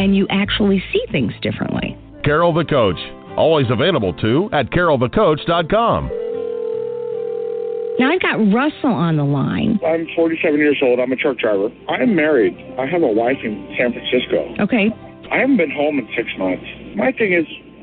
and you actually see things differently. Carol the Coach. Always available too at carolthecoach.com. Now I've got Russell on the line. I'm 47 years old. I'm a truck driver. I'm married. I have a wife in San Francisco. Okay. I haven't been home in six months. My thing is,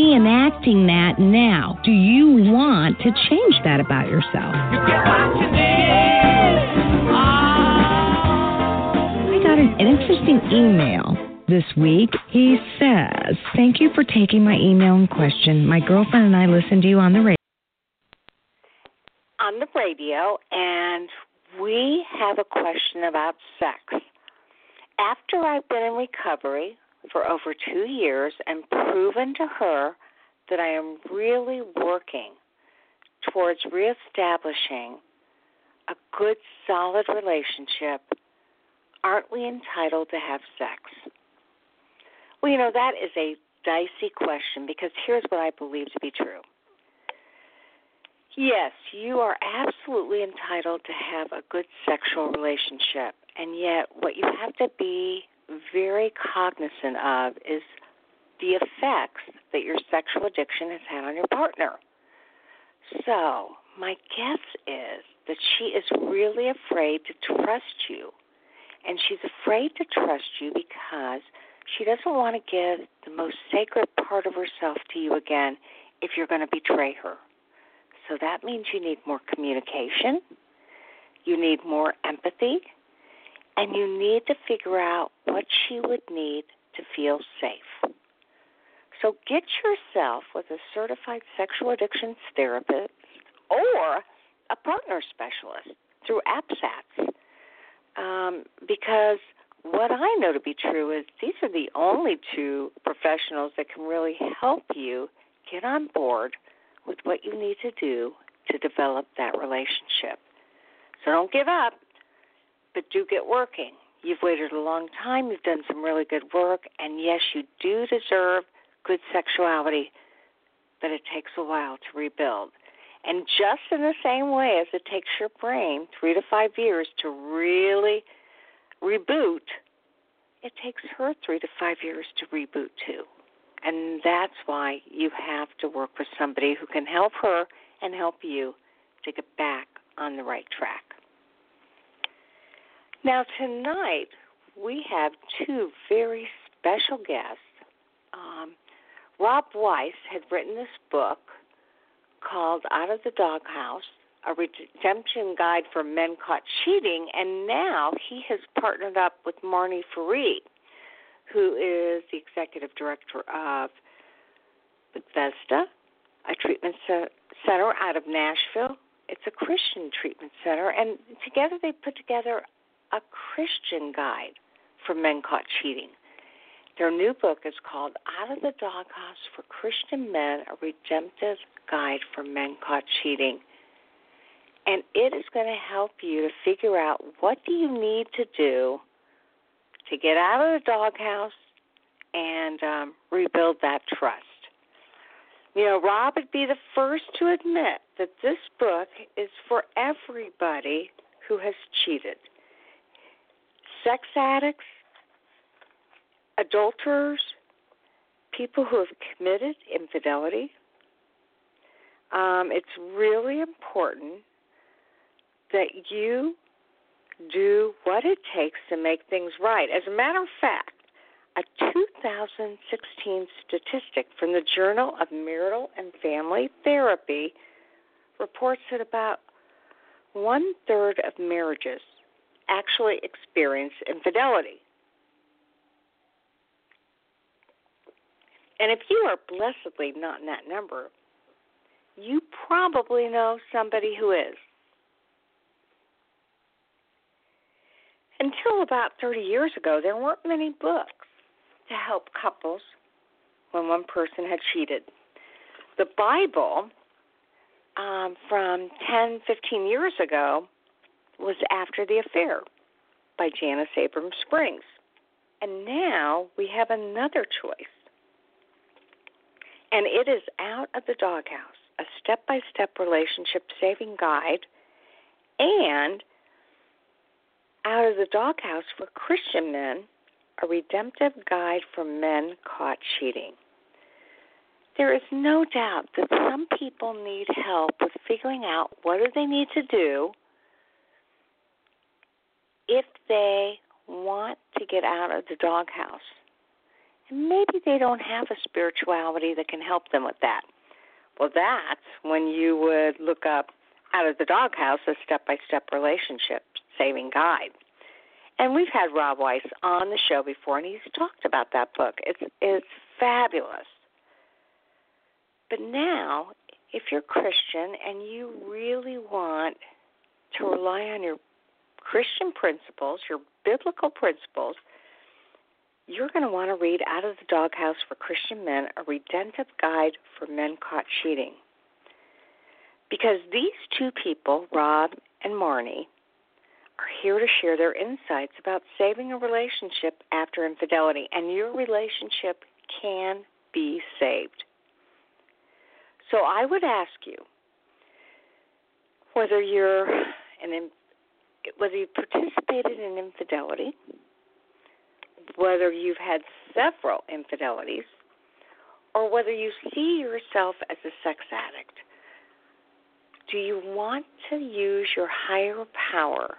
reenacting that now. Do you want to change that about yourself? I got an, an interesting email this week. He says, Thank you for taking my email in question. My girlfriend and I listened to you on the radio. on the radio, and we have a question about sex. After I've been in recovery for over two years and proven to her that I am really working towards reestablishing a good, solid relationship, aren't we entitled to have sex? Well, you know, that is a dicey question because here's what I believe to be true. Yes, you are absolutely entitled to have a good sexual relationship. And yet, what you have to be very cognizant of is the effects that your sexual addiction has had on your partner. So, my guess is that she is really afraid to trust you. And she's afraid to trust you because she doesn't want to give the most sacred part of herself to you again if you're going to betray her. So that means you need more communication, you need more empathy, and you need to figure out what she would need to feel safe. So get yourself with a certified sexual addictions therapist or a partner specialist through APSATS. Um, because what I know to be true is these are the only two professionals that can really help you get on board with what you need to do to develop that relationship. So don't give up, but do get working. You've waited a long time, you've done some really good work, and yes, you do deserve good sexuality, but it takes a while to rebuild. And just in the same way as it takes your brain three to five years to really reboot, it takes her three to five years to reboot too. And that's why you have to work with somebody who can help her and help you to get back on the right track. Now, tonight we have two very special guests. Um, Rob Weiss had written this book called Out of the Doghouse A Redemption Guide for Men Caught Cheating, and now he has partnered up with Marnie Ferree, who is the executive director of Bethesda, a treatment center out of Nashville. It's a Christian treatment center, and together they put together a Christian guide for men caught cheating. Their new book is called Out of the Doghouse for Christian Men, a redemptive guide for men caught cheating. And it is going to help you to figure out what do you need to do to get out of the doghouse and um, rebuild that trust. You know, Rob would be the first to admit that this book is for everybody who has cheated sex addicts, adulterers, people who have committed infidelity. Um, it's really important that you do what it takes to make things right. As a matter of fact, a 2016 statistic from the Journal of Marital and Family Therapy reports that about one third of marriages actually experience infidelity. And if you are blessedly not in that number, you probably know somebody who is. Until about 30 years ago, there weren't many books to help couples when one person had cheated. The Bible um, from 10, 15 years ago was After the Affair by Janis Abrahms Springs. And now we have another choice. And it is Out of the Doghouse, a step by step relationship saving guide, and Out of the Doghouse for Christian Men, a redemptive guide for men caught cheating. There is no doubt that some people need help with figuring out what do they need to do if they want to get out of the doghouse. And maybe they don't have a spirituality that can help them with that. Well, that's when you would look up Out of the Doghouse, a step by step relationship saving guide. And we've had Rob Weiss on the show before, and he's talked about that book. It's it's fabulous. But now, if you're Christian and you really want to rely on your Christian principles, your biblical principles, you're going to want to read Out of the Doghouse for Christian Men, a redemptive guide for men caught cheating. Because these two people, Rob and Marnie, are here to share their insights about saving a relationship after infidelity, and your relationship can be saved. So I would ask you whether you're an whether you've participated in infidelity, whether you've had several infidelities, or whether you see yourself as a sex addict. Do you want to use your higher power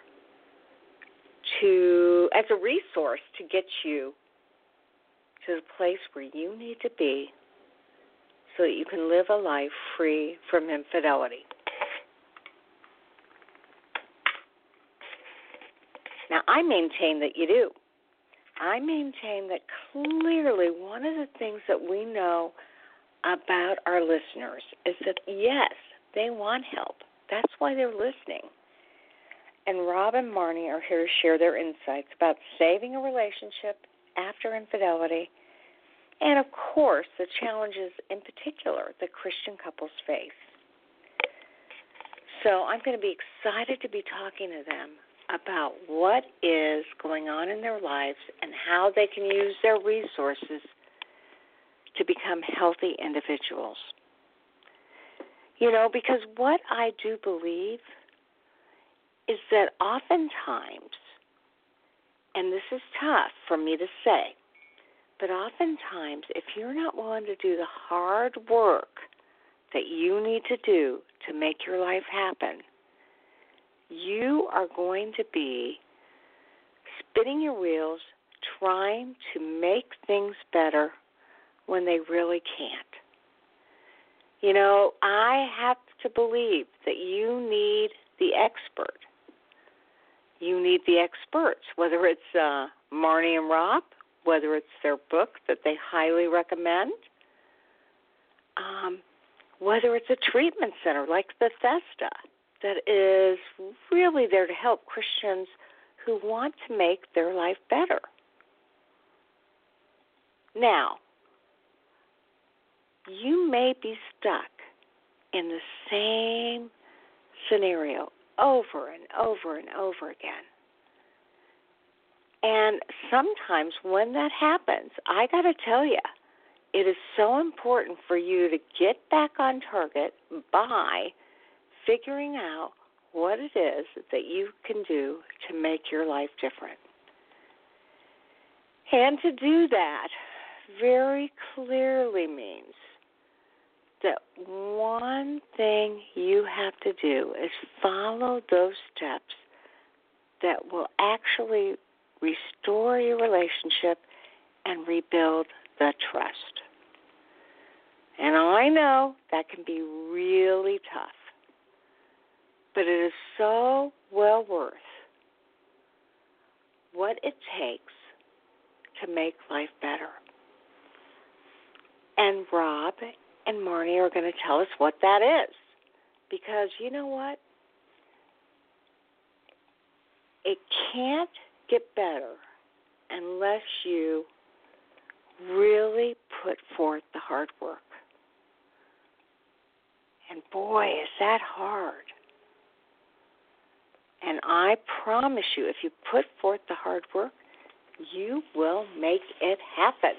to as a resource to get you to the place where you need to be so that you can live a life free from infidelity? Now, I maintain that you do. I maintain that clearly one of the things that we know about our listeners is that, yes, they want help. That's why they're listening. And Rob and Marnie are here to share their insights about saving a relationship after infidelity and, of course, the challenges in particular that Christian couples face. So I'm going to be excited to be talking to them about what is going on in their lives and how they can use their resources to become healthy individuals. You know, because what I do believe is that oftentimes, and this is tough for me to say, but oftentimes, if you're not willing to do the hard work that you need to do to make your life happen, you are going to be spinning your wheels trying to make things better when they really can't. You know, I have to believe that you need the expert. You need the experts, whether it's uh, Marnie and Rob, whether it's their book that they highly recommend, um, whether it's a treatment center like Bethesda that is really there to help Christians who want to make their life better. Now, you may be stuck in the same scenario over and over and over again. And sometimes when that happens, I got to tell you, it is so important for you to get back on target by figuring out what it is that you can do to make your life different. And to do that very clearly means that one thing you have to do is follow those steps that will actually restore your relationship and rebuild the trust. And I know that can be really tough, but it is so well worth what it takes to make life better. And Rob and Marnie are going to tell us what that is. Because you know what? It can't get better unless you really put forth the hard work. And boy, is that hard. And I promise you, if you put forth the hard work, you will make it happen.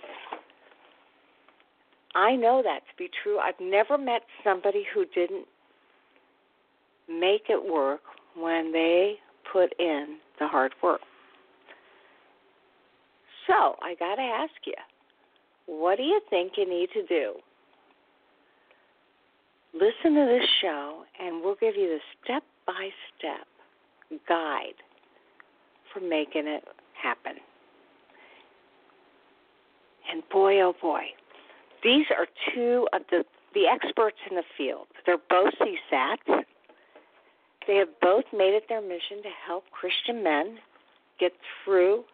I know that to be true. I've never met somebody who didn't make it work when they put in the hard work. So, I got to ask you, what do you think you need to do? Listen to this show, and we'll give you the step by step guide for making it happen. And boy, oh boy, these are two of the, the experts in the field. They're both CSATs. They have both made it their mission to help Christian men get through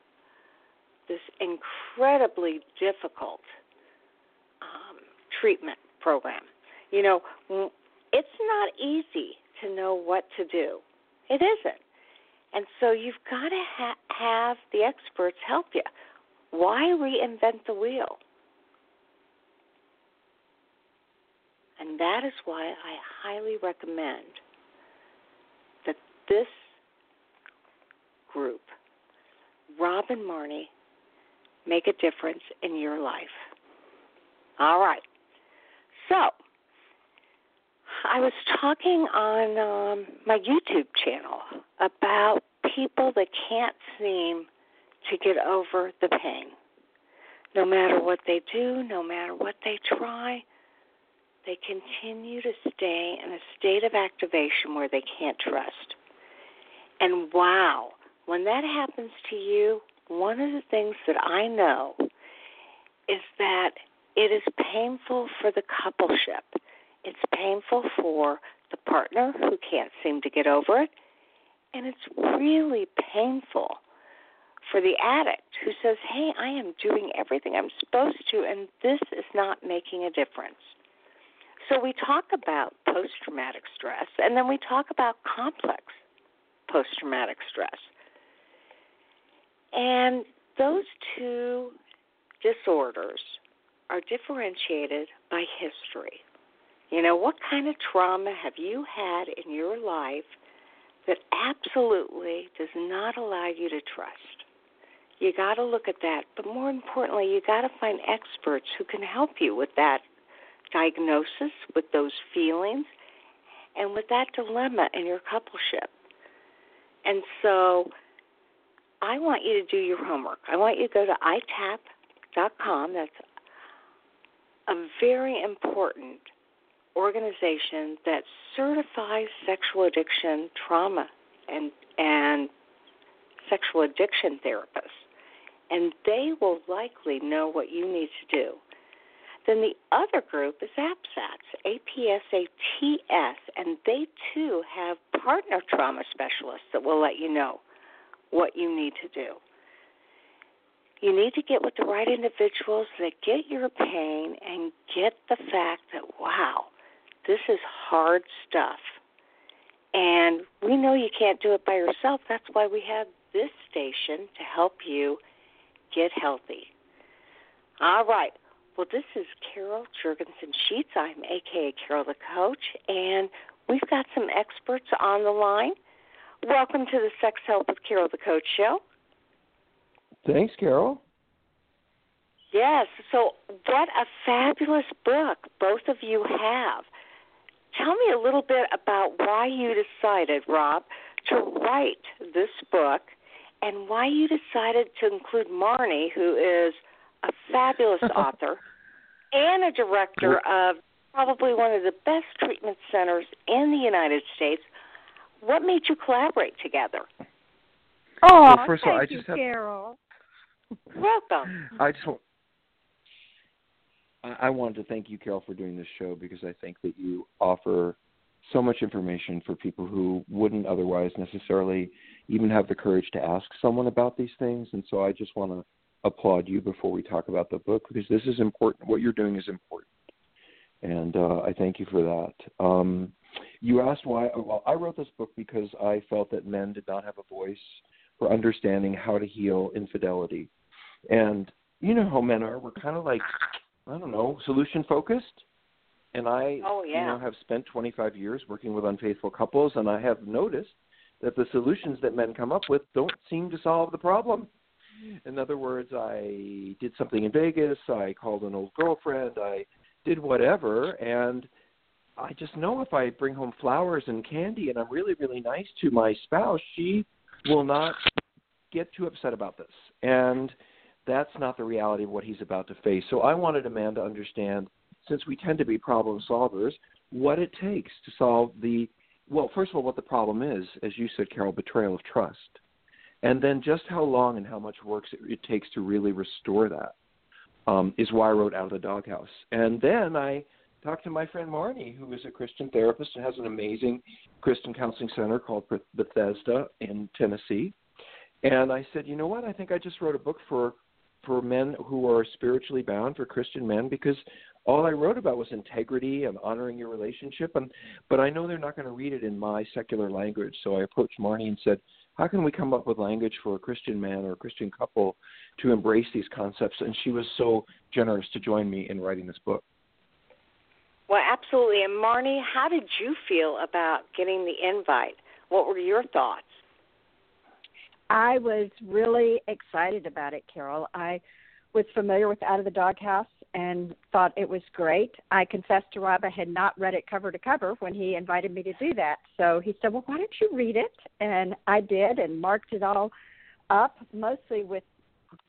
this incredibly difficult um, treatment program. You know, it's not easy to know what to do. It isn't. And so you've got to ha- have the experts help you. Why reinvent the wheel? And that is why I highly recommend that this group, Rob and Marnie, make a difference in your life. All right. So, I was talking on um, my YouTube channel about people that can't seem to get over the pain. No matter what they do, no matter what they try, they continue to stay in a state of activation where they can't trust. And wow, when that happens to you, one of the things that I know is that it is painful for the coupleship. It's painful for the partner who can't seem to get over it, and it's really painful for the addict who says, Hey, I am doing everything I'm supposed to, and this is not making a difference. So we talk about post traumatic stress, and then we talk about complex post traumatic stress. And those two disorders are differentiated by history. You know, what kind of trauma have you had in your life that absolutely does not allow you to trust? You got to look at that, but more importantly, you got to find experts who can help you with that diagnosis, with those feelings, and with that dilemma in your coupleship. And so I want you to do your homework. I want you to go to iitap.com. That's a very important organization that certifies sexual addiction trauma and and sexual addiction therapists. And they will likely know what you need to do. Then the other group is APSATs, APSATS, and they too have partner trauma specialists that will let you know what you need to do. You need to get with the right individuals that get your pain and get the fact that, wow, this is hard stuff. And we know you can't do it by yourself. That's why we have this station to help you get healthy. All right. Well, this is Carol Juergensen Sheets. I'm AKA Carol the Coach, and we've got some experts on the line. Welcome to the Sex Help with Carol the Coach show. Thanks, Carol. Yes. So, what a fabulous book both of you have. Tell me a little bit about why you decided, Rob, to write this book and why you decided to include Marnie, who is a fabulous author and a director of probably one of the best treatment centers in the United States. What made you collaborate together? Oh, well, first thank of all, I you, just have, Carol. Welcome. I just want. I wanted to thank you, Carol, for doing this show because I think that you offer so much information for people who wouldn't otherwise necessarily even have the courage to ask someone about these things. And so I just want to applaud you before we talk about the book because this is important. What you're doing is important. And uh, I thank you for that. Um, you asked why. Well, I wrote this book because I felt that men did not have a voice for understanding how to heal infidelity. And you know how men are. We're kind of like, I don't know, solution focused. And I Oh, yeah. you know, have spent 25 years working with unfaithful couples, and I have noticed that the solutions that men come up with don't seem to solve the problem. In other words, I did something in Vegas, I called an old girlfriend, I did whatever, and I just know if I bring home flowers and candy and I'm really, really nice to my spouse, she will not get too upset about this. And that's not the reality of what he's about to face. So I wanted a man to understand, since we tend to be problem solvers, what it takes to solve the well, first of all, what the problem is, as you said, Carol, betrayal of trust. And then just how long and how much work it, it takes to really restore that um, is why I wrote Out of the Doghouse. And then I talked to my friend Marnie, who is a Christian therapist and has an amazing Christian counseling center called Bethesda in Tennessee. And I said, you know what? I think I just wrote a book for for men who are spiritually bound, for Christian men, because all I wrote about was integrity and honoring your relationship. And but I know they're not going to read it in my secular language, so I approached Marnie and said, how can we come up with language for a Christian man or a Christian couple to embrace these concepts? And she was so generous to join me in writing this book. Well, absolutely. And Marnie, how did you feel about getting the invite? What were your thoughts? I was really excited about it, Carol. I was familiar with Out of the Doghouse and thought it was great. I confessed to Rob I had not read it cover to cover when he invited me to do that. So he said, Well, why don't you read it? And I did and marked it all up, mostly with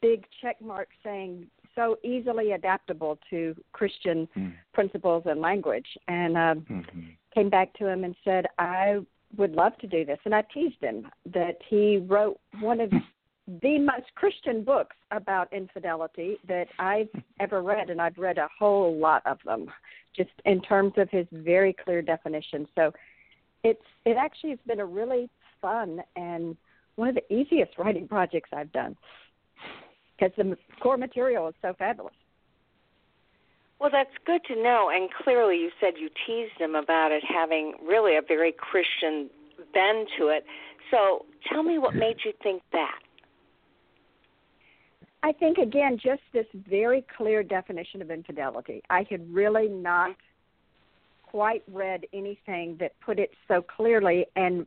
big check marks saying so easily adaptable to Christian Mm. principles and language. And um, Mm-hmm. came back to him and said, I would love to do this. And I teased him that he wrote one of the most Christian books about infidelity that I've ever read, and I've read a whole lot of them, just in terms of his very clear definition. So it's it actually has been a really fun and one of the easiest writing projects I've done because the core material is so fabulous. Well, that's good to know. And clearly, you said you teased him about it having really a very Christian bend to it. So tell me what made you think that. I think again, just this very clear definition of infidelity. I had really not quite read anything that put it so clearly and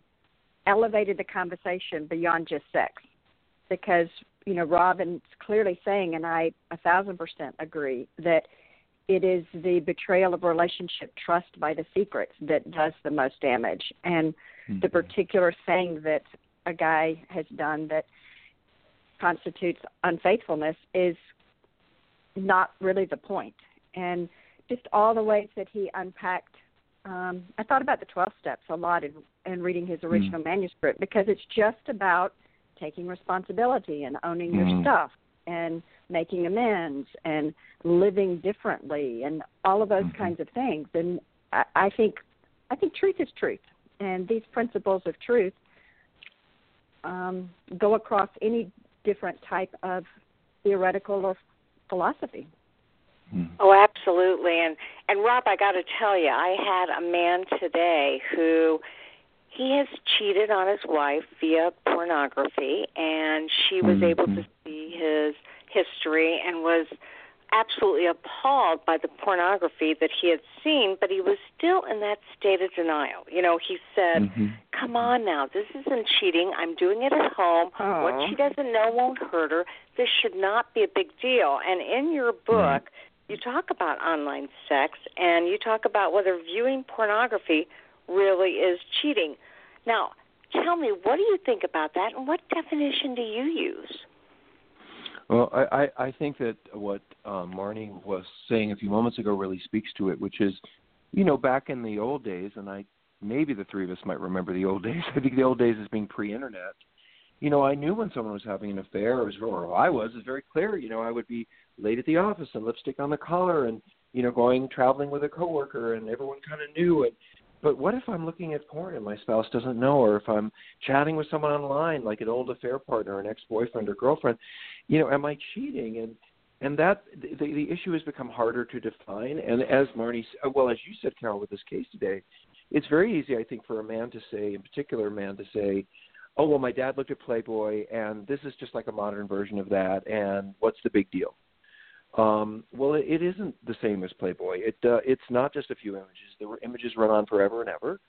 elevated the conversation beyond just sex. Because, you know, Robin's clearly saying, and I a thousand percent agree, that it is the betrayal of relationship trust by the secrets that does the most damage. And the particular thing that a guy has done that constitutes unfaithfulness is not really the point. And just all the ways that he unpacked. Um, I thought about the 12 steps a lot in, in reading his original manuscript because it's just about taking responsibility and owning your Mhm. stuff and making amends and living differently and all of those Mhm. kinds of things. And I, I think I think truth is truth, and these principles of truth um, go across any different type of theoretical or philosophy. Oh, absolutely. And and Rob, I got to tell you, I had a man today who he has cheated on his wife via pornography and she was Mhm. able to see his history and was absolutely appalled by the pornography that he had seen, but he was still in that state of denial. You know, he said Mhm. come on now. This isn't cheating. I'm doing it at home. What she doesn't know won't hurt her. This should not be a big deal. And in your book, you talk about online sex and you talk about whether viewing pornography really is cheating. Now, tell me, what do you think about that and what definition do you use? Well, I, I, think that what um, Marnie was saying a few moments ago really speaks to it, which is, you know, back in the old days, and I maybe the three of us might remember the old days. I think the old days as being pre-internet. You know, I knew when someone was having an affair, or, was, or I was. It's very clear. You know, I would be late at the office and lipstick on the collar, and you know, going traveling with a coworker, and everyone kind of knew. And but what if I'm looking at porn and my spouse doesn't know, or if I'm chatting with someone online, like an old affair partner, an ex-boyfriend or girlfriend? You know, am I cheating? And and that the, the issue has become harder to define. And as Marnie, uh, well, as you said, Carol, with this case today, it's very easy, I think, for a man to say, in particular, a man to say, "Oh, well, my dad looked at Playboy, and this is just like a modern version of that, and what's the big deal?" Um, well, it, it isn't the same as Playboy. It uh, it's not just a few images. The images run on forever and ever,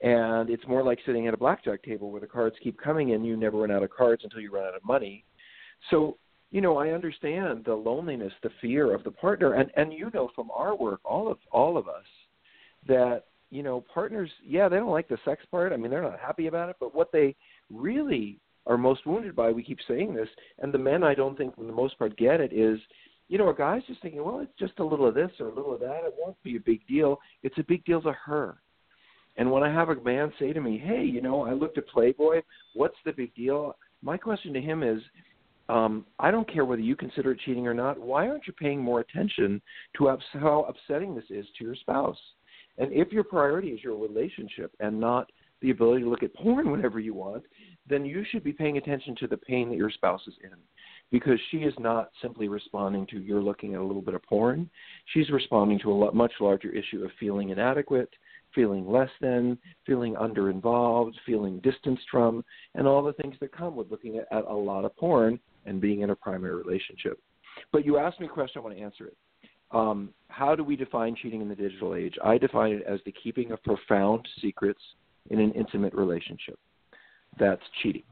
and it's more like sitting at a blackjack table where the cards keep coming in. You never run out of cards until you run out of money. So you know, I understand the loneliness, the fear of the partner, and and you know from our work, all of all of us, that you know partners, yeah, they don't like the sex part. I mean, they're not happy about it, but what they really are most wounded by, we keep saying this, and the men I don't think for the most part get it is, you know, a guy's just thinking, well, it's just a little of this or a little of that. It won't be a big deal. It's a big deal to her. And when I have a man say to me, hey, you know, I looked at Playboy, what's the big deal? My question to him is, um, I don't care whether you consider it cheating or not. Why aren't you paying more attention to how upsetting this is to your spouse? And if your priority is your relationship and not the ability to look at porn whenever you want, then you should be paying attention to the pain that your spouse is in. Because she is not simply responding to you're looking at a little bit of porn. She's responding to a lot, much larger issue of feeling inadequate, feeling less than, feeling under involved, feeling distanced from, and all the things that come with looking at, at a lot of porn and being in a primary relationship. But you asked me a question, I want to answer it. Um, how do we define cheating in the digital age? I define it as the keeping of profound secrets in an intimate relationship. That's cheating.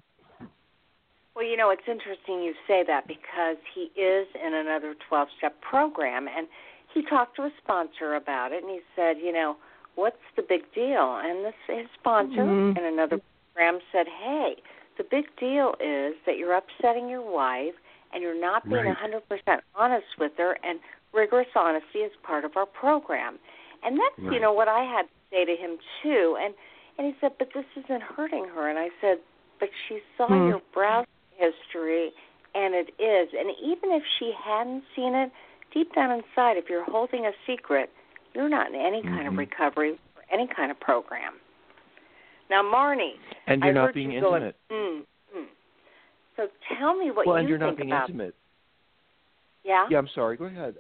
Well, you know, it's interesting you say that because he is in another 12 step program and he talked to a sponsor about it and he said, you know, what's the big deal? And this his sponsor Mhm. in another program said, "Hey, the big deal is that you're upsetting your wife and you're not being Right. 100% honest with her and rigorous honesty is part of our program." And that's, you know, what I had to say to him too. And and he said, "But this isn't hurting her." And I said, "But she saw Hmm. your browsing history and it is. And even if she hadn't seen it, deep down inside if you're holding a secret, you're not in any kind of Mhm. recovery or any kind of program. Now, Marnie, And you're I not heard being you going, intimate. mm, mm. So tell me what well, you and you're not being about. intimate. Yeah. Yeah, I'm sorry. Go ahead.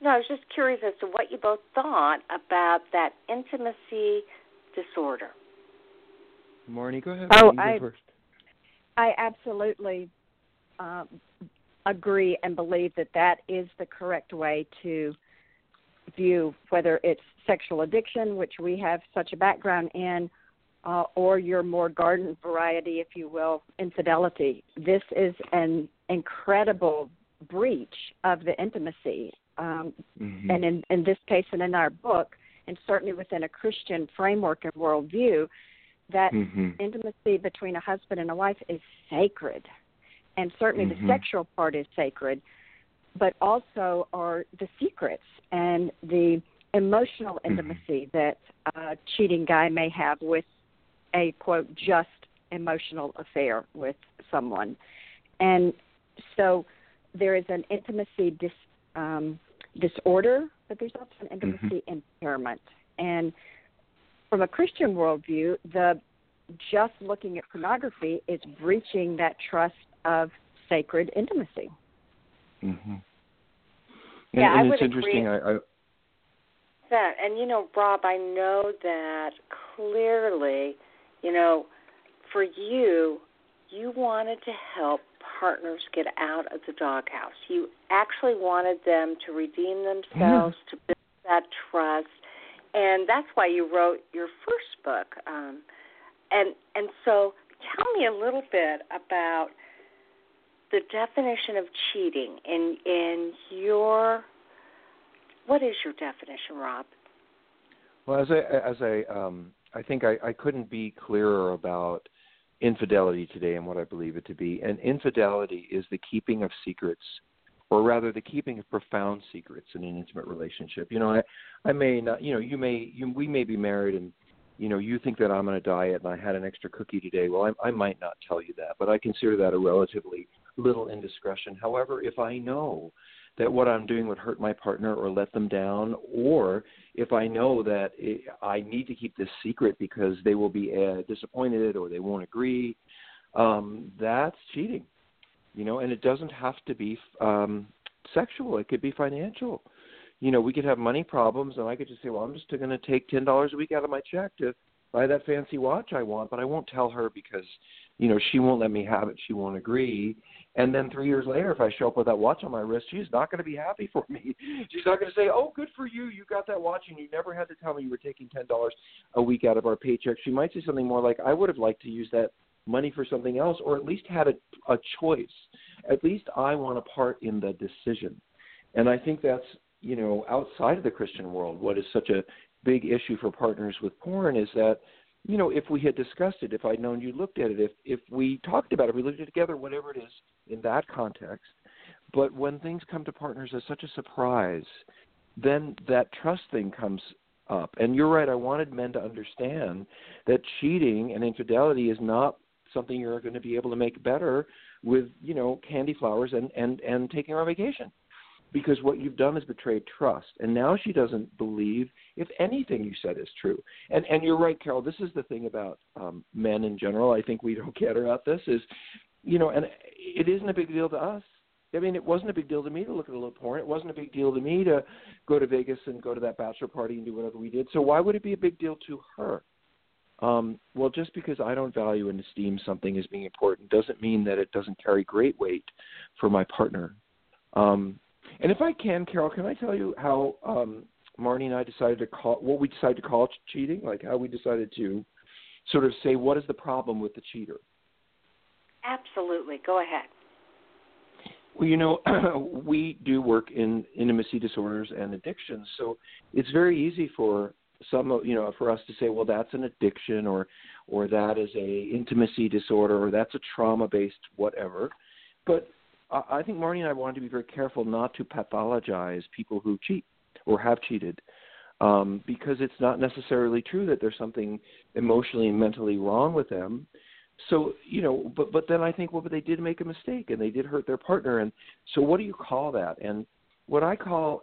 No, I was just curious as to what you both thought about that intimacy disorder. Marnie, go ahead. Oh, I- first. I absolutely um, agree and believe that that is the correct way to view whether it's sexual addiction, which we have such a background in, uh, or your more garden variety, if you will, infidelity. This is an incredible breach of the intimacy. Um, Mhm. and in, in this case and in our book, and certainly within a Christian framework and worldview, that Mhm. intimacy between a husband and a wife is sacred. And certainly Mhm. the sexual part is sacred, but also are the secrets and the emotional intimacy that a cheating guy may have with a quote just emotional affair with someone. And so there is an intimacy dis, um, disorder, but there's also an intimacy impairment. And from a Christian worldview, the just looking at pornography is breaching that trust of sacred intimacy. Mhm. And, Yeah, I and would it's interesting. I, I That and you know, Rob, I know that clearly, you know, for you, you wanted to help partners get out of the doghouse. You actually wanted them to redeem themselves, to build that trust. And that's why you wrote your first book. Um, and and so, tell me a little bit about the definition of cheating in in your. What is your definition, Rob? Well, as I as I um, I think I, I couldn't be clearer about infidelity today and what I believe it to be. And infidelity is the keeping of secrets, or rather, the keeping of profound secrets in an intimate relationship. You know, I I may not. You know, you may you, we may be married and. You know, you think that I'm on a diet and I had an extra cookie today. Well, I, I might not tell you that, but I consider that a relatively little indiscretion. However, if I know that what I'm doing would hurt my partner or let them down, or if I know that it, I need to keep this secret because they will be uh, disappointed or they won't agree, um, that's cheating. You know, and it doesn't have to be um, sexual. It could be financial. You know, we could have money problems, and I could just say, "Well, I'm just going to take ten dollars a week out of my check to buy that fancy watch I want," but I won't tell her because, you know, she won't let me have it. She won't agree, and then three years later, if I show up with that watch on my wrist, she's not going to be happy for me. She's not going to say, "Oh, good for you, you got that watch, and you never had to tell me you were taking ten dollars a week out of our paycheck." She might say something more like, "I would have liked to use that money for something else, or at least had a, a choice. At least I want a part in the decision." And I think that's you know outside of the Christian world, what is such a big issue for partners with porn is that you know, if we had discussed it, if I'd known you looked at it, if if we talked about it, we looked at it together, whatever it is in that context. But when things come to partners as such a surprise, then that trust thing comes up. And you're right, I wanted men to understand that cheating and infidelity is not something you're going to be able to make better with, you know, candy flowers and and and taking her on vacation because what you've done is betrayed trust. And now she doesn't believe if anything you said is true. And and you're right, Carol. This is the thing about um, men in general. I think we don't get about this is, you know, and it isn't a big deal to us. I mean, it wasn't a big deal to me to look at a little porn. It wasn't a big deal to me to go to Vegas and go to that bachelor party and do whatever we did. So why would it be a big deal to her? Um, well, just because I don't value and esteem something as being important doesn't mean that it doesn't carry great weight for my partner. Um, and if I can, Carol, can I tell you how um, Marnie and I decided to call what we decided to call cheating, like how we decided to sort of say what is the problem with the cheater? Absolutely. Go ahead. Well, you know, we do work in intimacy disorders and addictions, so it's very easy for some, you know, for us to say, well, that's an addiction, or, or that is a intimacy disorder, or that's a trauma-based whatever. But I think Marnie and I wanted to be very careful not to pathologize people who cheat or have cheated, um, because it's not necessarily true that there's something emotionally and mentally wrong with them. So you know, but but then I think well, but they did make a mistake and they did hurt their partner, and so what do you call that? And what I call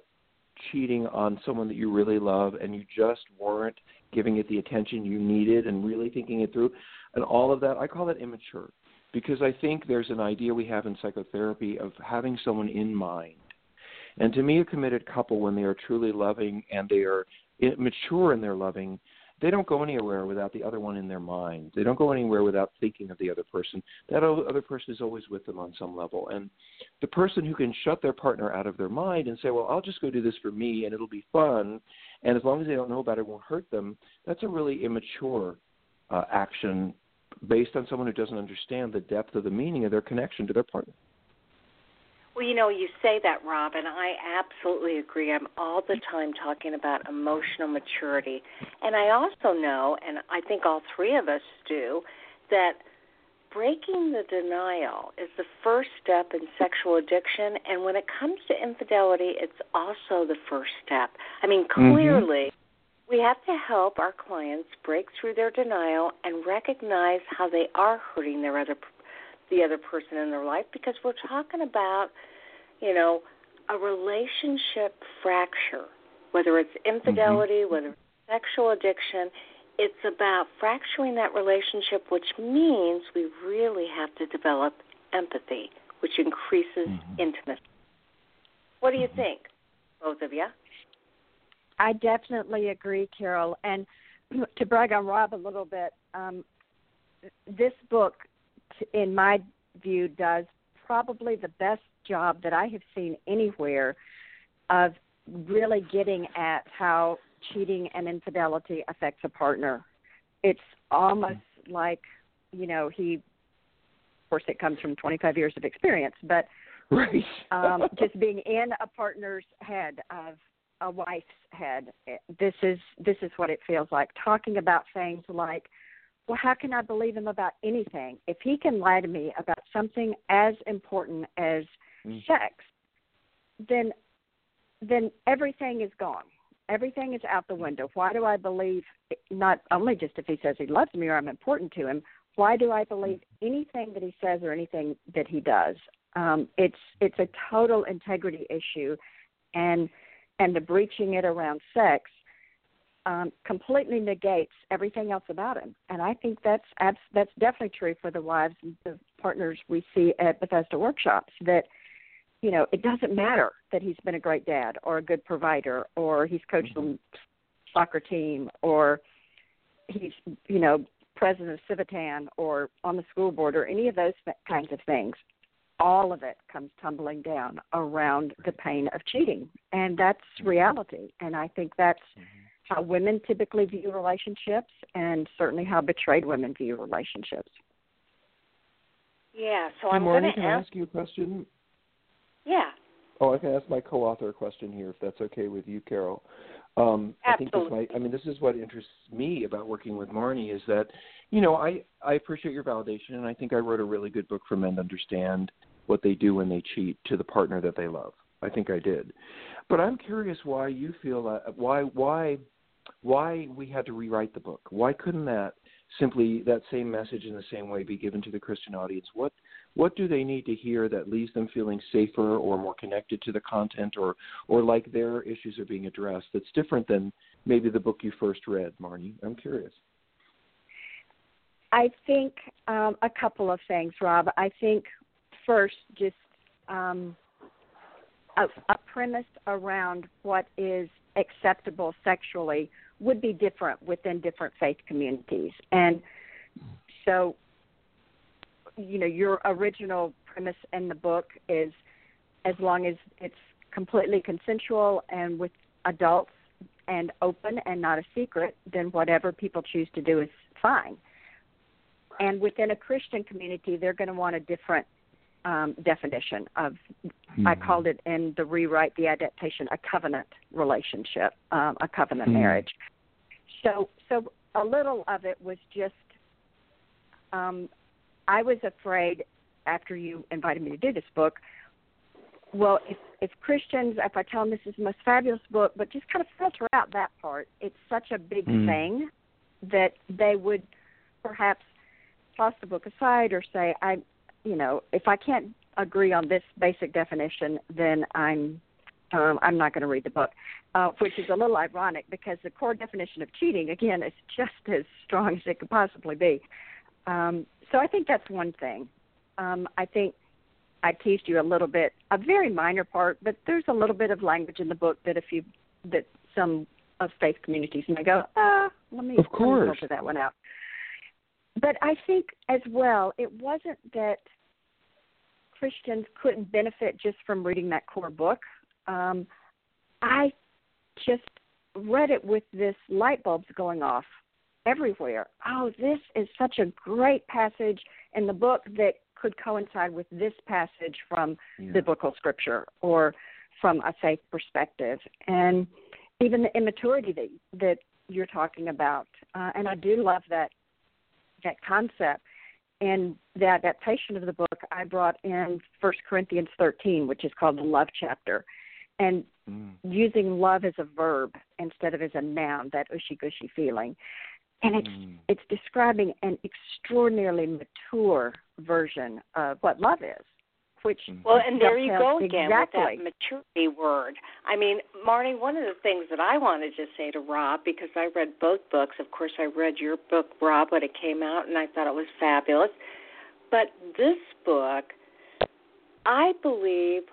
cheating on someone that you really love and you just weren't giving it the attention you needed and really thinking it through, and all of that, I call that immature because I think there's an idea we have in psychotherapy of having someone in mind. And to me, a committed couple, when they are truly loving and they are mature in their loving, they don't go anywhere without the other one in their mind. They don't go anywhere without thinking of the other person. That other person is always with them on some level. And the person who can shut their partner out of their mind and say, well, I'll just go do this for me and it'll be fun, and as long as they don't know about it, it won't hurt them, that's a really immature uh, action based on someone who doesn't understand the depth of the meaning of their connection to their partner. Well, you know, you say that, Rob, and I absolutely agree. I'm all the time talking about emotional maturity. And I also know, and I think all three of us do, that breaking the denial is the first step in sexual addiction. And when it comes to infidelity, it's also the first step. I mean, mm-hmm. clearly, mm-hmm we have to help our clients break through their denial and recognize how they are hurting their other the other person in their life because we're talking about, you know, a relationship fracture, whether it's infidelity, mm-hmm. whether it's sexual addiction, it's about fracturing that relationship, which means we really have to develop empathy, which increases mm-hmm. intimacy. What do you mm-hmm. think, both of you? I definitely agree, Carol. And to brag on Rob a little bit, um, this book, in my view, does probably the best job that I have seen anywhere of really getting at how cheating and infidelity affects a partner. It's almost like, you know, he, of course, it comes from 25 years of experience, but right. um, just being in a partner's head of a wife's head, this is this is what it feels like. Talking about things like, well, how can I believe him about anything? If he can lie to me about something as important as mm. sex, then then everything is gone. Everything is out the window. Why do I believe not only just if he says he loves me or I'm important to him, why do I believe anything that he says or anything that he does? Um, it's it's a total integrity issue, and and the breaching it around sex um, completely negates everything else about him. And I think that's abs- that's definitely true for the wives and the partners we see at Bethesda workshops. That you know, it doesn't matter that he's been a great dad or a good provider or he's coached mm-hmm. the soccer team or he's, you know, president of Civitan or on the school board or any of those kinds of things. All of it comes tumbling down around the pain of cheating. And that's reality. And I think that's mm-hmm. How women typically view relationships and certainly how betrayed women view relationships. Yeah, so I'm going to ask you a question yeah. Oh, I can ask my co-author a question here, if that's okay with you, Carol. Um, Absolutely. I think this might. I mean, this is what interests me about working with Marnie is that, you know, I I appreciate your validation, and I think I wrote a really good book for men to understand what they do when they cheat to the partner that they love. I think I did, but I'm curious why you feel that why why why we had to rewrite the book. Why couldn't that simply that same message in the same way be given to the Christian audience? What what do they need to hear that leaves them feeling safer or more connected to the content or or like their issues are being addressed that's different than maybe the book you first read, Marnie? I'm curious. I think um, a couple of things, Rob. I think first, just um, a, a premise around what is acceptable sexually would be different within different faith communities. And so, you know, your original premise in the book is as long as it's completely consensual and with adults and open and not a secret, then whatever people choose to do is fine. And within a Christian community, they're going to want a different um, definition of mm-hmm. I called it in the rewrite the adaptation a covenant relationship, um, a covenant mm-hmm. marriage. So so a little of it was just um, I was afraid after you invited me to do this book. Well, if if Christians, if I tell them this is the most fabulous book, but just kind of filter out that part, it's such a big mm. thing that they would perhaps toss the book aside or say, I you know, if I can't agree on this basic definition, then I'm um, I'm not going to read the book, uh, which is a little ironic because the core definition of cheating, again, is just as strong as it could possibly be. Um, so I think that's one thing. Um, I think I teased you a little bit, a very minor part, but there's a little bit of language in the book that if you that some of faith communities may go, ah, let me, of course. let me filter that one out but I think as well, it wasn't that Christians couldn't benefit just from reading that core book. Um, I just read it with this light bulbs going off everywhere. Oh, this is such a great passage in the book that could coincide with this passage from yeah. biblical scripture or from a faith perspective. And even the immaturity that that you're talking about. Uh, and I do love that that concept. And the adaptation of the book, I brought in First Corinthians 13, which is called the love chapter, and mm. using love as a verb instead of as a noun, that ushy gushy feeling. And it's mm. it's describing an extraordinarily mature version of what love is which mm-hmm. well, and there you go again exactly. with that maturity word. I mean, Marnie, one of the things that I wanted to say to Rob because I read both books. Of course, I read your book, Rob, when it came out, and I thought it was fabulous. But this book, I believe,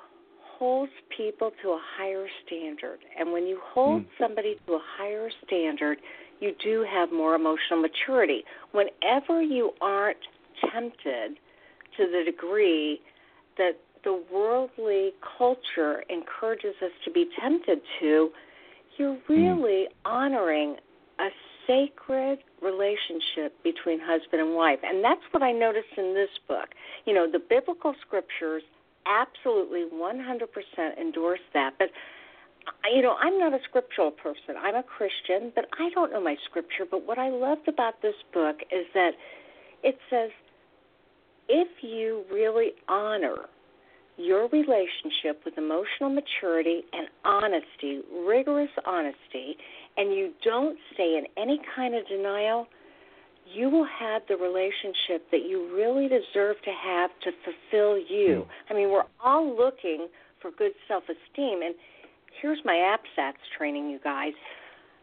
holds people to a higher standard. And when you hold mm. somebody to a higher standard, you do have more emotional maturity. Whenever you aren't tempted to the degree that the worldly culture encourages us to be tempted to, you're hmm. really mm. honoring a sacred relationship between husband and wife. And that's what I noticed in this book. You know, the biblical scriptures absolutely 100% endorse that. But, you know, I'm not a scriptural person. I'm a Christian, but I don't know my scripture. But what I loved about this book is that it says if you really honor your relationship with emotional maturity and honesty, rigorous honesty, and you don't stay in any kind of denial, you will have the relationship that you really deserve to have to fulfill you. Hmm. I mean, we're all looking for good self esteem. And here's my APSATS training, you guys.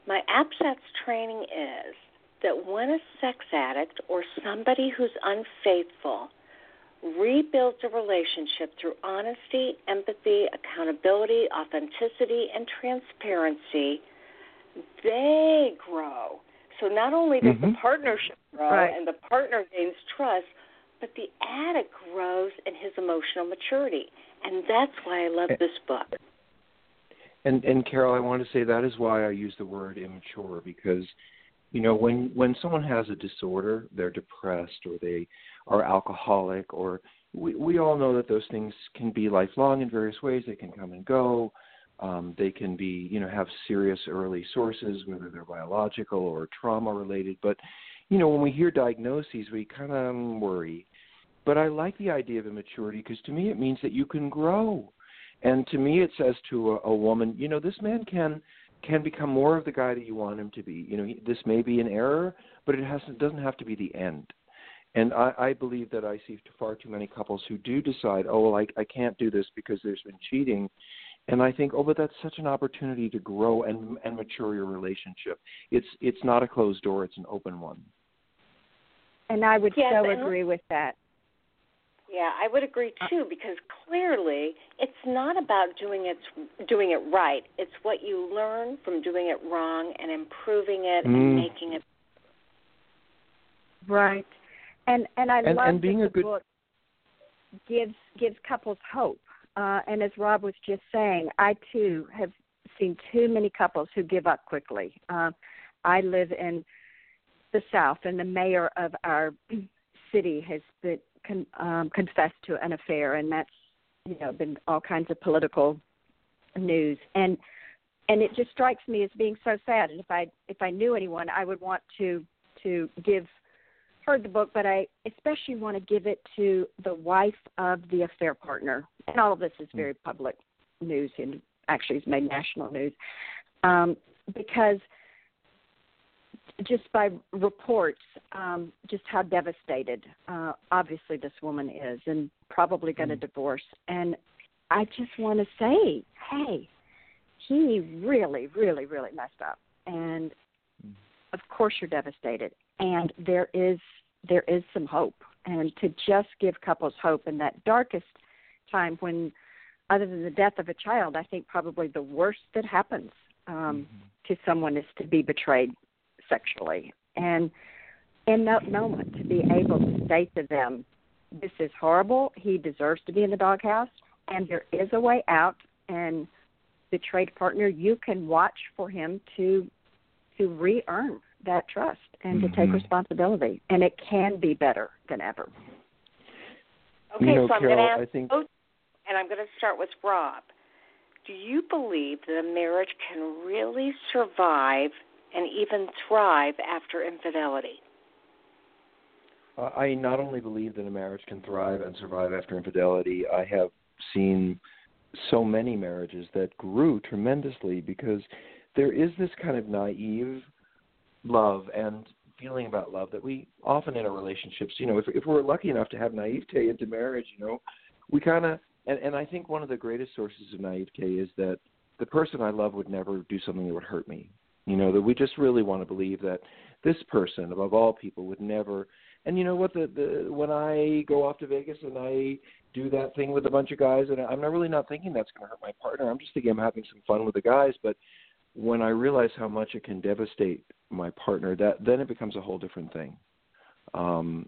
My APSATS training is that when a sex addict or somebody who's unfaithful rebuilds a relationship through honesty, empathy, accountability, authenticity, and transparency, they grow. So not only does mm-hmm. the partnership grow right. and the partner gains trust, but the addict grows in his emotional maturity. And that's why I love this book. And and Carol, I want to say that is why I use the word immature because you know when when someone has a disorder, they're depressed or they are alcoholic or we we all know that those things can be lifelong in various ways. They can come and go. Um, they can be, you know, have serious early sources, whether they're biological or trauma related. But, you know, when we hear diagnoses, we kind of worry. But I like the idea of immaturity because to me it means that you can grow. And to me, it says to a, a woman, you know, this man can can become more of the guy that you want him to be. You know, he, this may be an error, but it has doesn't have to be the end. And I, I believe that I see far too many couples who do decide, oh well, I, I can't do this because there's been cheating, and I think, oh, but that's such an opportunity to grow and and mature your relationship. It's it's not a closed door; it's an open one. And I would yes, so agree with that. Yeah, I would agree uh, too because clearly it's not about doing it doing it right. It's what you learn from doing it wrong and improving it mm. and making it right. And and I and, love and being that a the good book gives gives couples hope uh, and as Rob was just saying, I too have seen too many couples who give up quickly. Uh, I live in the South, and the mayor of our city has been con- um, confessed to an affair, and that's you know been all kinds of political news, and and it just strikes me as being so sad. And if I if I knew anyone, I would want to to give heard the book, but I especially want to give it to the wife of the affair partner. And all of this is very public news and actually it's made national news. Um, because just by reports, um, just how devastated uh, obviously this woman is and probably going to mm-hmm. divorce. And I just want to say, hey, he really, really, really messed up. And mm. of course you're devastated and there is there is some hope and to just give couples hope in that darkest time when other than the death of a child i think probably the worst that happens um mm-hmm. to someone is to be betrayed sexually and in that moment to be able to say to them this is horrible he deserves to be in the doghouse and there is a way out and the trade partner you can watch for him to to re-earn that trust and mm-hmm. to take mm-hmm. responsibility. And it can be better than ever. Okay, you know, so I'm going to ask, I think... and I'm going to start with Rob. Do you believe that a marriage can really survive and even thrive after infidelity? Uh, I not only believe that a marriage can thrive and survive after infidelity, I have seen so many marriages that grew tremendously because there is this kind of naive love and feeling about love that we often in our relationships, you know, if if we're lucky enough to have naivete into marriage, you know, we kind of and and I think one of the greatest sources of naivete is that the person I love would never do something that would hurt me. You know, that we just really want to believe that this person above all people would never and you know what the the when I go off to Vegas and I do that thing with a bunch of guys and I'm not really not thinking that's going to hurt my partner. I'm just thinking I'm having some fun with the guys, but when I realize how much it can devastate my partner, that then it becomes a whole different thing. Um,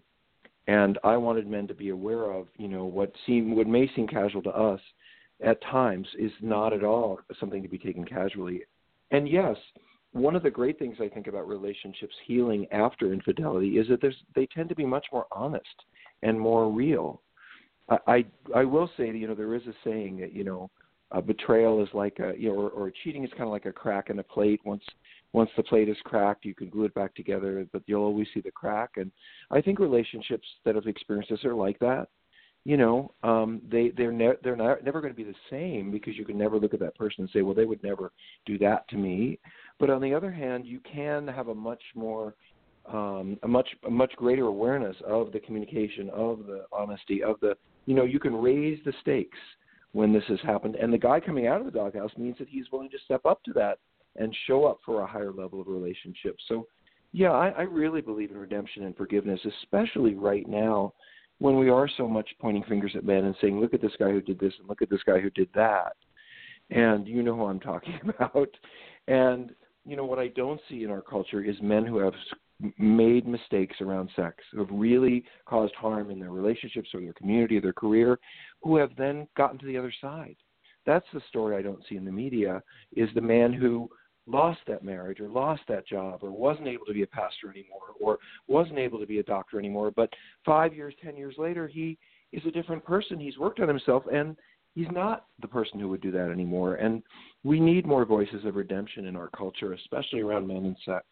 and I wanted men to be aware of, you know, what seem what may seem casual to us at times is not at all something to be taken casually. And yes, one of the great things I think about relationships healing after infidelity is that there's they tend to be much more honest and more real. I I, I will say that you know there is a saying that you know a betrayal is like a you know or, or cheating is kind of like a crack in a plate. Once once the plate is cracked you can glue it back together but you'll always see the crack. And i think relationships that have experienced this are like that. You know um they they're ne- they're not, never going to be the same because you can never look at that person and say well they would never do that to me but on the other hand you can have a much more um a much a much greater awareness of the communication of the honesty of the you know you can raise the stakes when this has happened and the guy coming out of the doghouse means that he's willing to step up to that and show up for a higher level of relationship so yeah i, I really believe in redemption and forgiveness especially right now when we are so much pointing fingers at men and saying, look at this guy who did this and look at this guy who did that. And you know who I'm talking about. And, you know, what I don't see in our culture is men who have made mistakes around sex, who have really caused harm in their relationships or their community or their career, who have then gotten to the other side. That's the story I don't see in the media is the man who lost that marriage or lost that job or wasn't able to be a pastor anymore or wasn't able to be a doctor anymore but 5 years 10 years later he is a different person he's worked on himself and he's not the person who would do that anymore and we need more voices of redemption in our culture especially around men and sex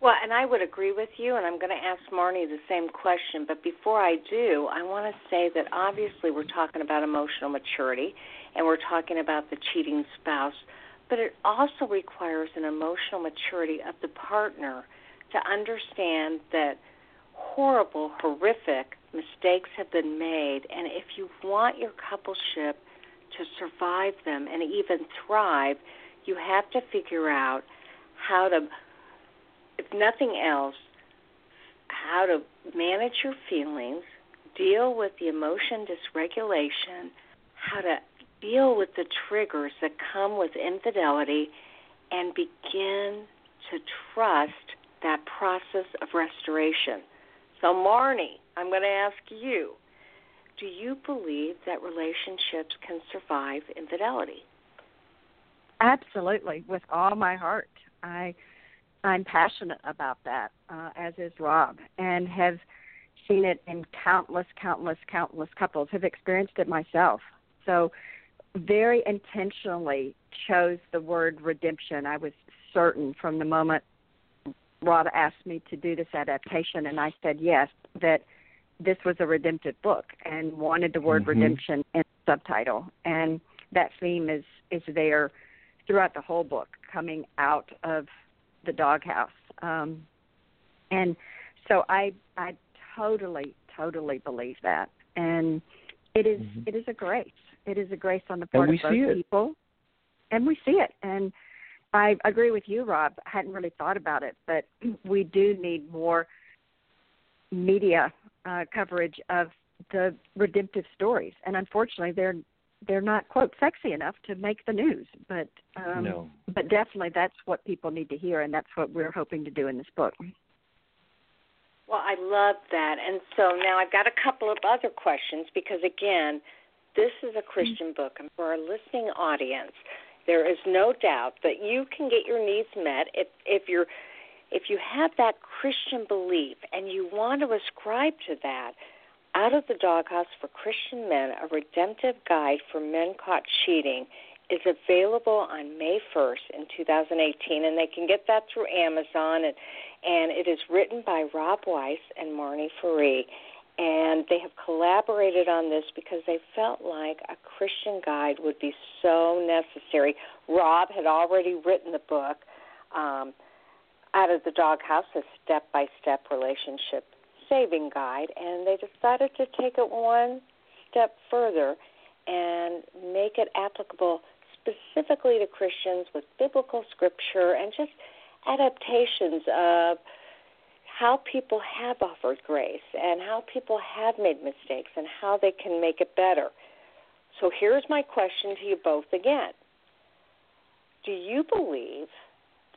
well, and I would agree with you, and I'm going to ask Marnie the same question. But before I do, I want to say that obviously we're talking about emotional maturity, and we're talking about the cheating spouse but it also requires an emotional maturity of the partner to understand that horrible, horrific mistakes have been made, and if you want your coupleship to survive them and even thrive, you have to figure out how to, if nothing else, how to manage your feelings, deal with the emotion dysregulation, how to deal with the triggers that come with infidelity and begin to trust that process of restoration. So, Marnie, I'm going to ask you do you believe that relationships can survive infidelity? Absolutely, with all my heart. I I'm passionate about that, uh, as is Rob, and have seen it in countless, countless, countless couples. Have experienced it myself. So very intentionally chose the word redemption. I was certain from the moment Rob asked me to do this adaptation, and I said yes, that this was a redemptive book and wanted the word mm-hmm. redemption in the subtitle. And that theme is, is there throughout the whole book, coming out of the doghouse. Um, and so I I totally, totally believe that. And it is, mm-hmm. it is a grace it is a grace on the part of both people, and we see it. And I agree with you, Rob. I hadn't really thought about it, but we do need more media uh, coverage of the redemptive stories. And unfortunately, they're they're not quote sexy enough to make the news. But um, no. but definitely that's what people need to hear, and that's what we're hoping to do in this book. Well, I love that. And so now I've got a couple of other questions because, again, this is a Christian book, and for our listening audience, there is no doubt that you can get your needs met if if you're if you have that Christian belief and you want to ascribe to that. Out of the Doghouse for Christian Men, a redemptive guide for men caught cheating, is available on May 1st in 2018, and they can get that through Amazon. And, and it is written by Rob Weiss and Marnie Ferree and they have collaborated on this because they felt like a Christian guide would be so necessary. Rob had already written the book, um, Out of the Doghouse, a step by step relationship saving guide, and they decided to take it one step further and make it applicable specifically to Christians with biblical scripture and just adaptations of how people have offered grace and how people have made mistakes and how they can make it better. So here's my question to you both again. Do you believe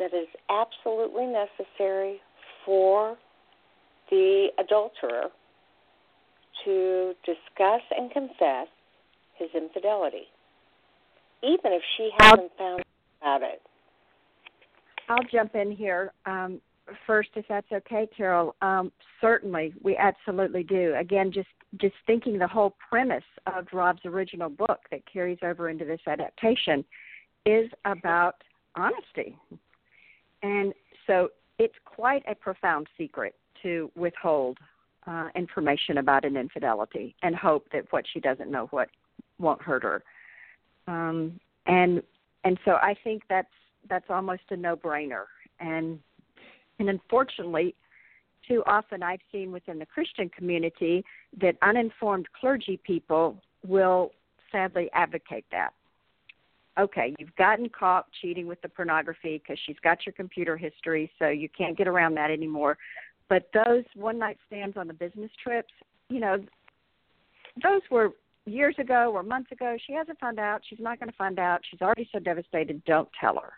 that is absolutely necessary for the adulterer to discuss and confess his infidelity, even if she hasn't found out about it? I'll jump in here um, first, if that's okay, Carol. Um, certainly, we absolutely do. Again, just just thinking the whole premise of Rob's original book that carries over into this adaptation is about honesty, and so it's quite a profound secret to withhold uh, information about an infidelity and hope that what she doesn't know what won't hurt her. Um, and and so I think that's that's almost a no-brainer. And and unfortunately, too often I've seen within the Christian community that uninformed clergy people will sadly advocate that. Okay, you've gotten caught cheating with the pornography because she's got your computer history, so you can't get around that anymore. But those one night stands on the business trips, you know, those were years ago or months ago. She hasn't found out. She's not going to find out. She's already so devastated. Don't tell her.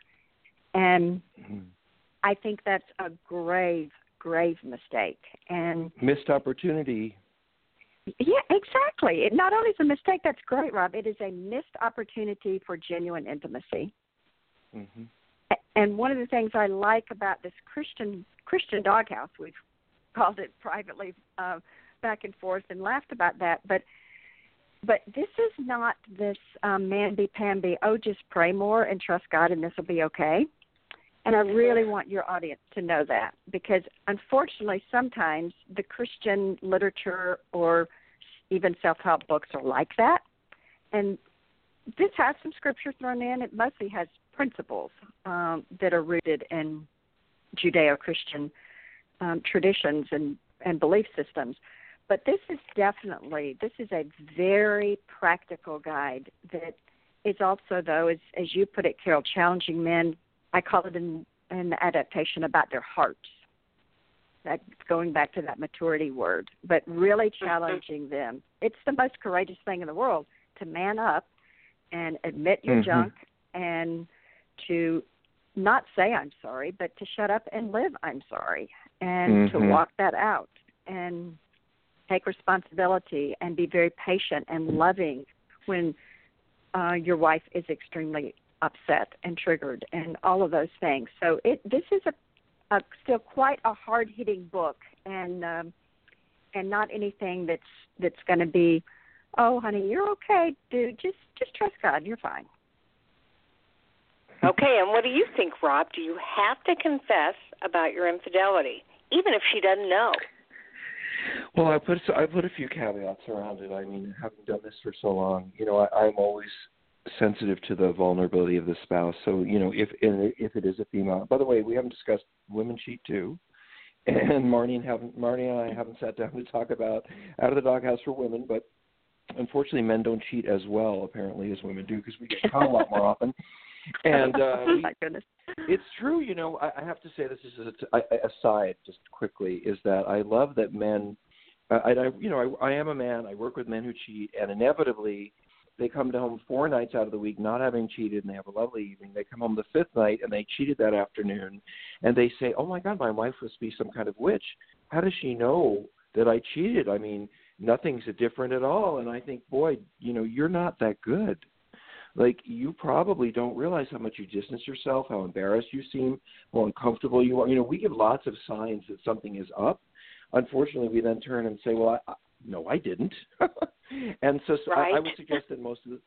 And mm-hmm. I think that's a grave, grave mistake. And missed opportunity. Yeah, exactly. It not only is a mistake, that's great, Rob. It is a missed opportunity for genuine intimacy. Mm-hmm. And one of the things I like about this Christian Christian doghouse, we've called it privately uh, back and forth and laughed about that, but but this is not this um, mamby pamby. Oh, just pray more and trust God, and this will be okay. And I really want your audience to know that because unfortunately, sometimes the Christian literature or even self help books are like that. And this has some scripture thrown in. It mostly has principles um, that are rooted in Judeo Christian um, traditions and, and belief systems. But this is definitely this is a very practical guide that is also though as as you put it, Carol, challenging men I call it an, an adaptation about their hearts. That going back to that maturity word, but really mm-hmm. challenging them. It's the most courageous thing in the world to man up and admit your mm-hmm. junk and to not say I'm sorry, but to shut up and live I'm sorry and mm-hmm. to walk that out and take responsibility and be very patient and loving when uh, your wife is extremely upset and triggered and all of those things. So it this is a, a still quite a hard hitting book and um, and not anything that's that's going to be oh honey you're okay dude just just trust God you're fine. Okay, and what do you think, Rob? Do you have to confess about your infidelity, even if she doesn't know? Well, I put I put a few caveats around it. I mean, having done this for so long, you know, I, I'm always sensitive to the vulnerability of the spouse. So you know, if if it is a female. By the way, we haven't discussed women cheat too, and Marnie and haven't Marnie and I haven't sat down to talk about out of the doghouse for women, but unfortunately, men don't cheat as well apparently as women do because we get caught a lot more often. And uh, we, my goodness, it's true. You know, I, I have to say this is a, a, aside just quickly is that I love that men. I, I you know I, I am a man. I work with men who cheat, and inevitably they come home four nights out of the week not having cheated and they have a lovely evening. They come home the fifth night and they cheated that afternoon and they say, Oh my God, my wife must be some kind of witch. How does she know that I cheated? I mean, nothing's different at all. And I think, boy, you know, you're not that good. Like you probably don't realize how much you distance yourself, how embarrassed you seem, how uncomfortable you are. You know, we give lots of signs that something is up. Unfortunately, we then turn and say, "Well, I, no, I didn't. and so, so right. I, I would suggest that most of the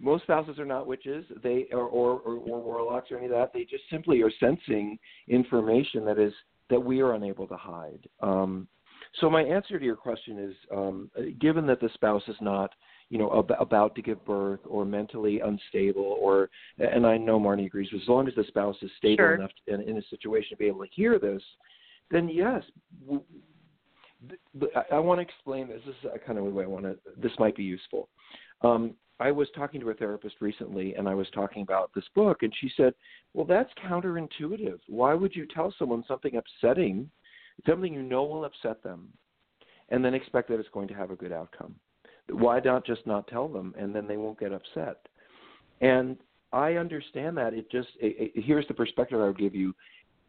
most spouses are not witches, they or, or, or, or warlocks or any of that. They just simply are sensing information that is that we are unable to hide. Um, so my answer to your question is, um, given that the spouse is not, you know, ab- about to give birth or mentally unstable, or and I know Marnie agrees, as long as the spouse is stable sure. enough to, in, in a situation to be able to hear this, then yes, I, I want to explain this. This is kind of the way I want to. This might be useful. Um, I was talking to a therapist recently, and I was talking about this book, and she said, "Well, that's counterintuitive. Why would you tell someone something upsetting, something you know will upset them, and then expect that it's going to have a good outcome? Why not just not tell them, and then they won't get upset?" And I understand that. It just it, it, here's the perspective I would give you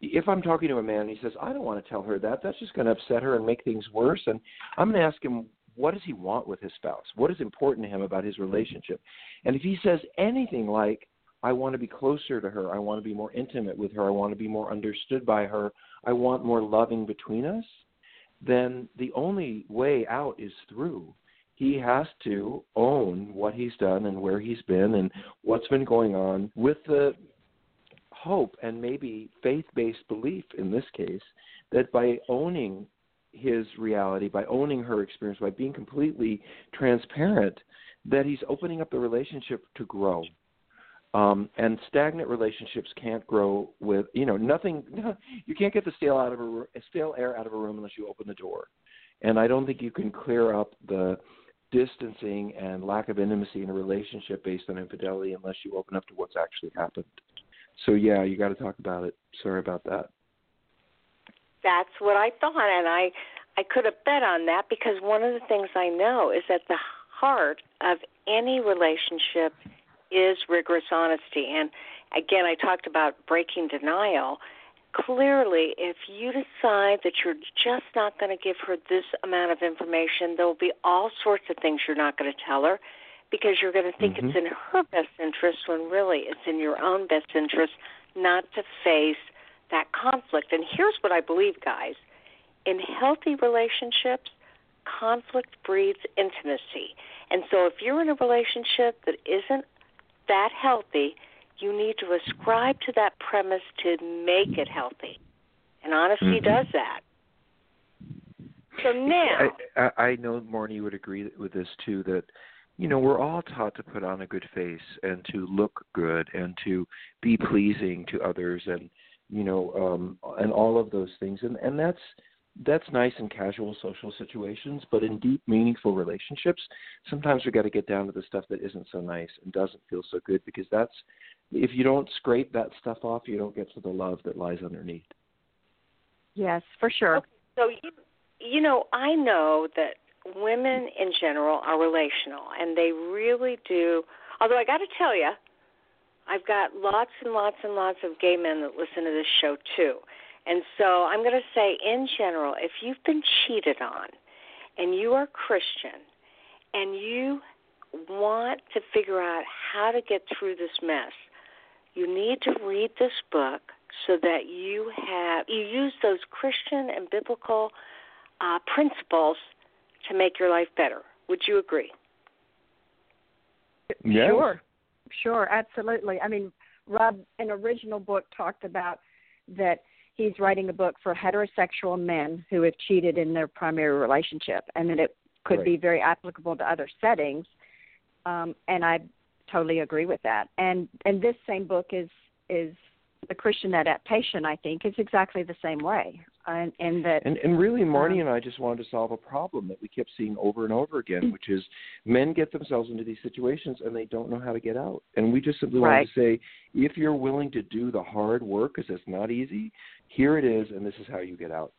if I'm talking to a man and he says, I don't want to tell her that, that's just going to upset her and make things worse. And I'm going to ask him, what does he want with his spouse? What is important to him about his relationship? And if he says anything like, I want to be closer to her. I want to be more intimate with her. I want to be more understood by her. I want more loving between us. Then the only way out is through. He has to own what he's done and where he's been and what's been going on with the hope and maybe faith based belief in this case that by owning his reality, by owning her experience, by being completely transparent, that he's opening up the relationship to grow. Um, and stagnant relationships can't grow with you know nothing. You can't get the stale out of a stale air out of a room unless you open the door. And I don't think you can clear up the distancing and lack of intimacy in a relationship based on infidelity unless you open up to what's actually happened. So yeah, you got to talk about it. Sorry about that. That's what I thought, and I I could have bet on that because one of the things I know is that the heart of any relationship is rigorous honesty. And again, I talked about breaking denial. Clearly, if you decide that you're just not going to give her this amount of information, there will be all sorts of things you're not going to tell her because you're going to think mm-hmm. it's in her best interest when really it's in your own best interest not to face that conflict. And here's what I believe, guys in healthy relationships, conflict breeds intimacy. And so if you're in a relationship that isn't that healthy, you need to ascribe to that premise to make it healthy. And honesty mm-hmm. does that. So now. I, I, know Marnie would agree with this too that you know, we're all taught to put on a good face and to look good and to be pleasing to others and you know, um and all of those things and and that's that's nice in casual social situations, but in deep, meaningful relationships, sometimes we got to get down to the stuff that isn't so nice and doesn't feel so good because that's if you don't scrape that stuff off, you don't get to the love that lies underneath. Yes, for sure. Okay, so you you know, I know that women in general are relational, and they really do. Although I got to tell you, I've got lots and lots and lots of gay men that listen to this show too. And so I'm going to say, in general, if you've been cheated on and you are Christian and you want to figure out how to get through this mess, you need to read this book so that you have you use those Christian and biblical uh, principles to make your life better. Would you agree? Yes. Sure, sure, absolutely. I mean, Rob, an original book talked about that he's writing a book for heterosexual men who have cheated in their primary relationship, and that it could right. be very applicable to other settings. Um, and I totally agree with that. And and this same book is is the Christian adaptation, I think, is exactly the same way. And, and that and, and really, Marnie um, and I just wanted to solve a problem that we kept seeing over and over again, which is men get themselves into these situations and they don't know how to get out. And we just simply right. wanted to say, if you're willing to do the hard work, because it's not easy, here it is, and this is how you get out.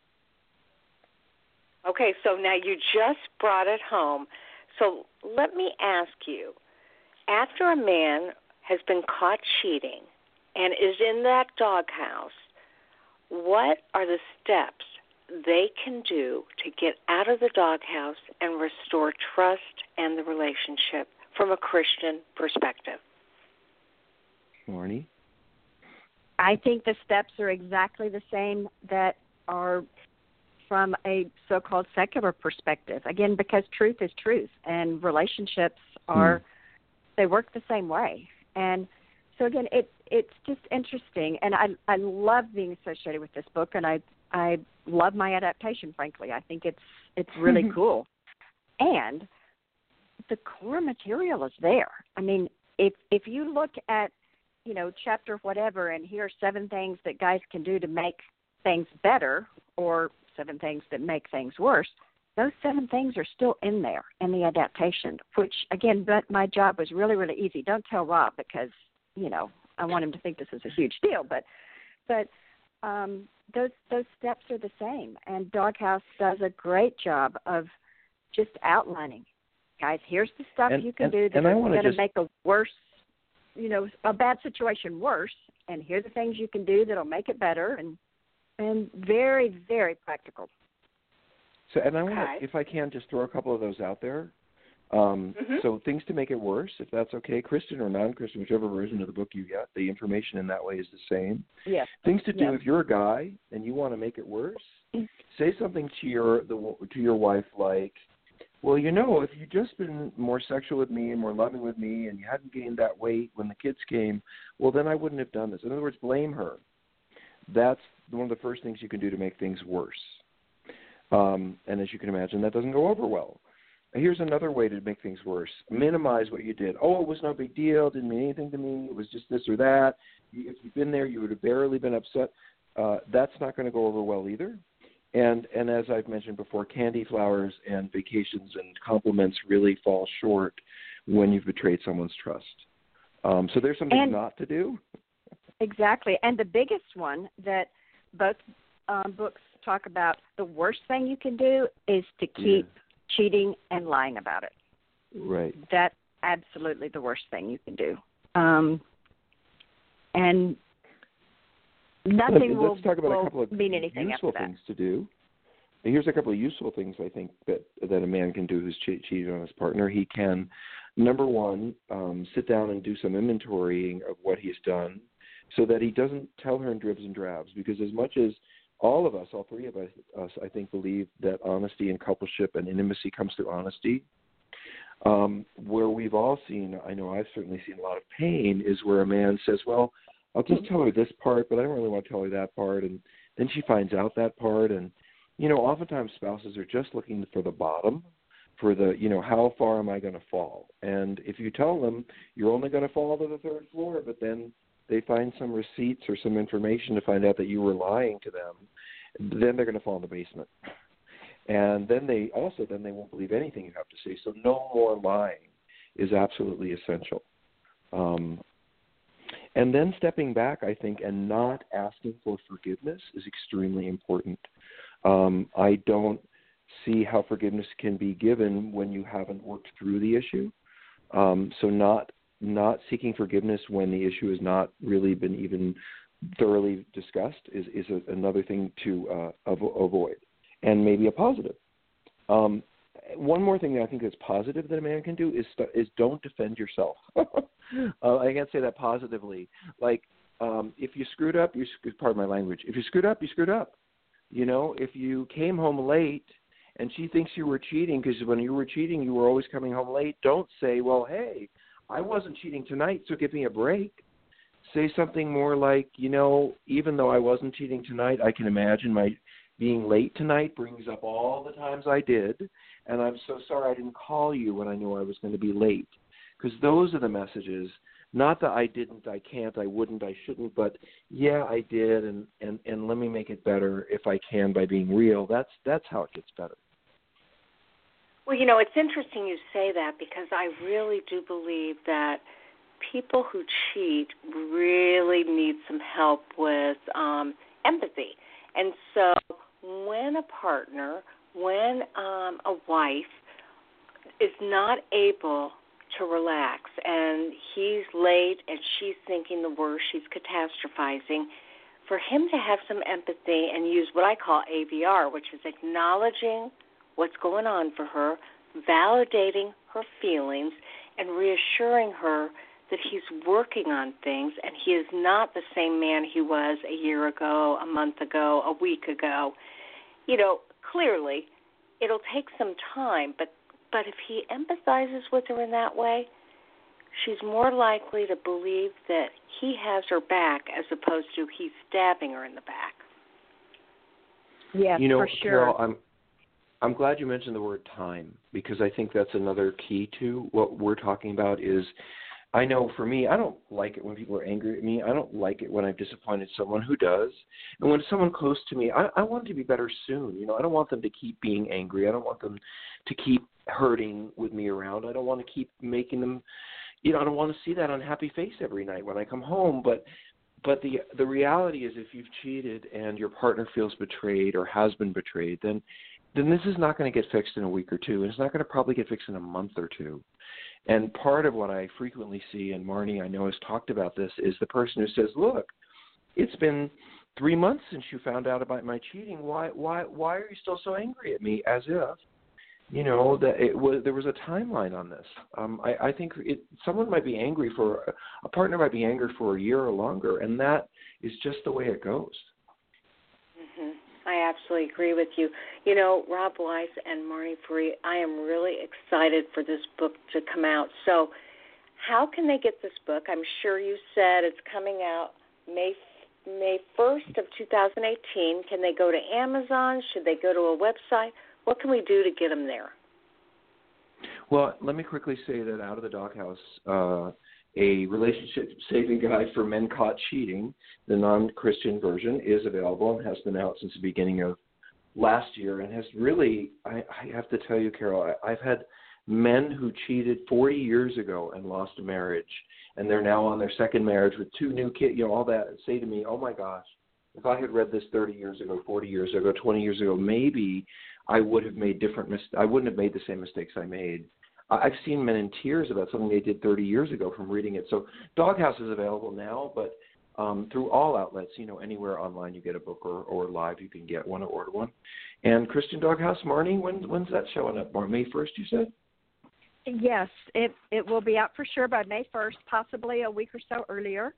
Okay, so now you just brought it home. So let me ask you after a man has been caught cheating and is in that doghouse, what are the steps they can do to get out of the doghouse and restore trust and the relationship from a Christian perspective? Marnie? I think the steps are exactly the same that are from a so called secular perspective. Again, because truth is truth and relationships are hmm. they work the same way. And so again it it's just interesting and I I love being associated with this book and I I love my adaptation frankly. I think it's it's really cool. And the core material is there. I mean, if if you look at you know, chapter whatever, and here are seven things that guys can do to make things better, or seven things that make things worse. Those seven things are still in there in the adaptation, which again, but my job was really, really easy. Don't tell Rob because you know I want him to think this is a huge deal, but but um, those those steps are the same, and Doghouse does a great job of just outlining. Guys, here's the stuff and, you can and, do that's going to make a worse you know a bad situation worse and here are the things you can do that'll make it better and and very very practical. So and i want to if i can just throw a couple of those out there Um, Mhm. So things to make it worse, if that's okay, Christian or non-Christian, whichever version of the book you get, the information in that way is the same. Yes. Things to do if you're a guy and you want to make it worse. Say something to your the to your wife like, "Well, you know, if you'd just been more sexual with me and more loving with me, and you hadn't gained that weight when the kids came, well, then I wouldn't have done this." In other words, blame her. That's one of the first things you can do to make things worse. Um, and as you can imagine, that doesn't go over well. Here's another way to make things worse: minimize what you did. Oh, it was no big deal. Didn't mean anything to me. It was just this or that. If you'd been there, you would have barely been upset. Uh, that's not going to go over well either. And and as I've mentioned before, candy, flowers, and vacations and compliments really fall short when you've betrayed someone's trust. Um, so there's something And- not to do. Exactly. And the biggest one that both um, books talk about the worst thing you can do is to keep cheating and lying about it. Right. That's absolutely the worst thing you can do. Um, and nothing will, Let's talk about will a couple of mean anything useful after that. things to do. Here's a couple of useful things I think that that a man can do who's che- cheated on his partner. He can, number one, um, sit down and do some inventorying of what he's done, so that he doesn't tell her in dribs and drabs. Because as much as all of us, all three of us, us I think, believe that honesty and coupleship and intimacy comes through honesty. Um, where we've all seen, I know I've certainly seen a lot of pain, is where a man says, "Well, I'll just tell her this part, but I don't really want to tell her that part," and then she finds out that part, and you know, oftentimes spouses are just looking for the bottom, for the, you know, how far am I going to fall? And if you tell them you're only going to fall to the third floor, but then they find some receipts or some information to find out that you were lying to them, then they're going to fall in the basement. And then they also then they won't believe anything you have to say. So no more lying is absolutely essential. Um, and then stepping back, I think, and not asking for forgiveness is extremely important. Um, I don't see how forgiveness can be given when you haven't worked through the issue. Um, so not not seeking forgiveness when the issue has not really been even thoroughly discussed is is a, another thing to uh, avo- avoid, and maybe a positive. Um, one more thing that I think is positive that a man can do is st- is don't defend yourself. uh, I can't say that positively. Like um, if you screwed up, you sc- pardon my language. If you screwed up, you screwed up. You know, if you came home late and she thinks you were cheating because when you were cheating, you were always coming home late. Don't say, "Well, hey, I wasn't cheating tonight, so give me a break." Say something more like, "You know, even though I wasn't cheating tonight, I can imagine my being late tonight brings up all the times I did, and I'm so sorry I didn't call you when I knew I was going to be late." Because those are the messages not that I didn't, I can't, I wouldn't, I shouldn't, but yeah, I did, and and and let me make it better if I can by being real. That's that's how it gets better. Well, you know, it's interesting you say that because I really do believe that people who cheat really need some help with um, empathy. And so when a partner, when um, a wife is not able to relax and he's late and she's thinking the worst, she's catastrophizing, for him to have some empathy and use what I call AVR, which is acknowledging what's going on for her, validating her feelings, and reassuring her that he's working on things and he is not the same man he was a year ago, a month ago, a week ago. You know, clearly it'll take some time, but but if he empathizes with her in that way, she's more likely to believe that he has her back as opposed to he's stabbing her in the back. Yeah, you know, for sure. Carol, I'm I'm glad you mentioned the word time because I think that's another key to what we're talking about is I know for me, I don't like it when people are angry at me. I don't like it when I've disappointed someone who does. And when someone close to me, I, I want to be better soon. You know, I don't want them to keep being angry. I don't want them to keep hurting with me around. I don't want to keep making them you know, I don't want to see that unhappy face every night when I come home. But but the the reality is if you've cheated and your partner feels betrayed or has been betrayed, then then this is not going to get fixed in a week or two, and it's not going to probably get fixed in a month or two. And part of what I frequently see, and Marnie I know has talked about this, is the person who says, "Look, it's been three months since you found out about my cheating. Why why why are you still so angry at me?" As if you know that it was there was a timeline on this. Um, I, I think it, someone might be angry for a partner might be angry for a year or longer, and that is just the way it goes. I absolutely agree with you. You know, Rob Weiss and Marnie Ferree, I am really excited for this book to come out. So, how can they get this book? I'm sure you said it's coming out May May 1st of 2018. Can they go to Amazon? Should they go to a website? What can we do to get them there? Well, let me quickly say that Out of the Doghouse, uh, a relationship saving guide for men caught cheating, the non Christian version, is available and has been out since the beginning of last year and has really, I, I have to tell you, Carol, I, I've had men who cheated 40 years ago and lost a marriage, and they're now on their second marriage with two new kids, you know, all that, say to me, oh my gosh, if I had read this 30 years ago, 40 years ago, 20 years ago, maybe I would have made different mis- I wouldn't have made the same mistakes I made. I've seen men in tears about something they did 30 years ago from reading it. So Doghouse is available now, but um, through all outlets, you know, anywhere online you get a book or, or live you can get one or order one. And Christian Doghouse, Marnie, when when's that showing up? May 1st, you said? Yes, it it will be out for sure by May 1st, possibly a week or so earlier,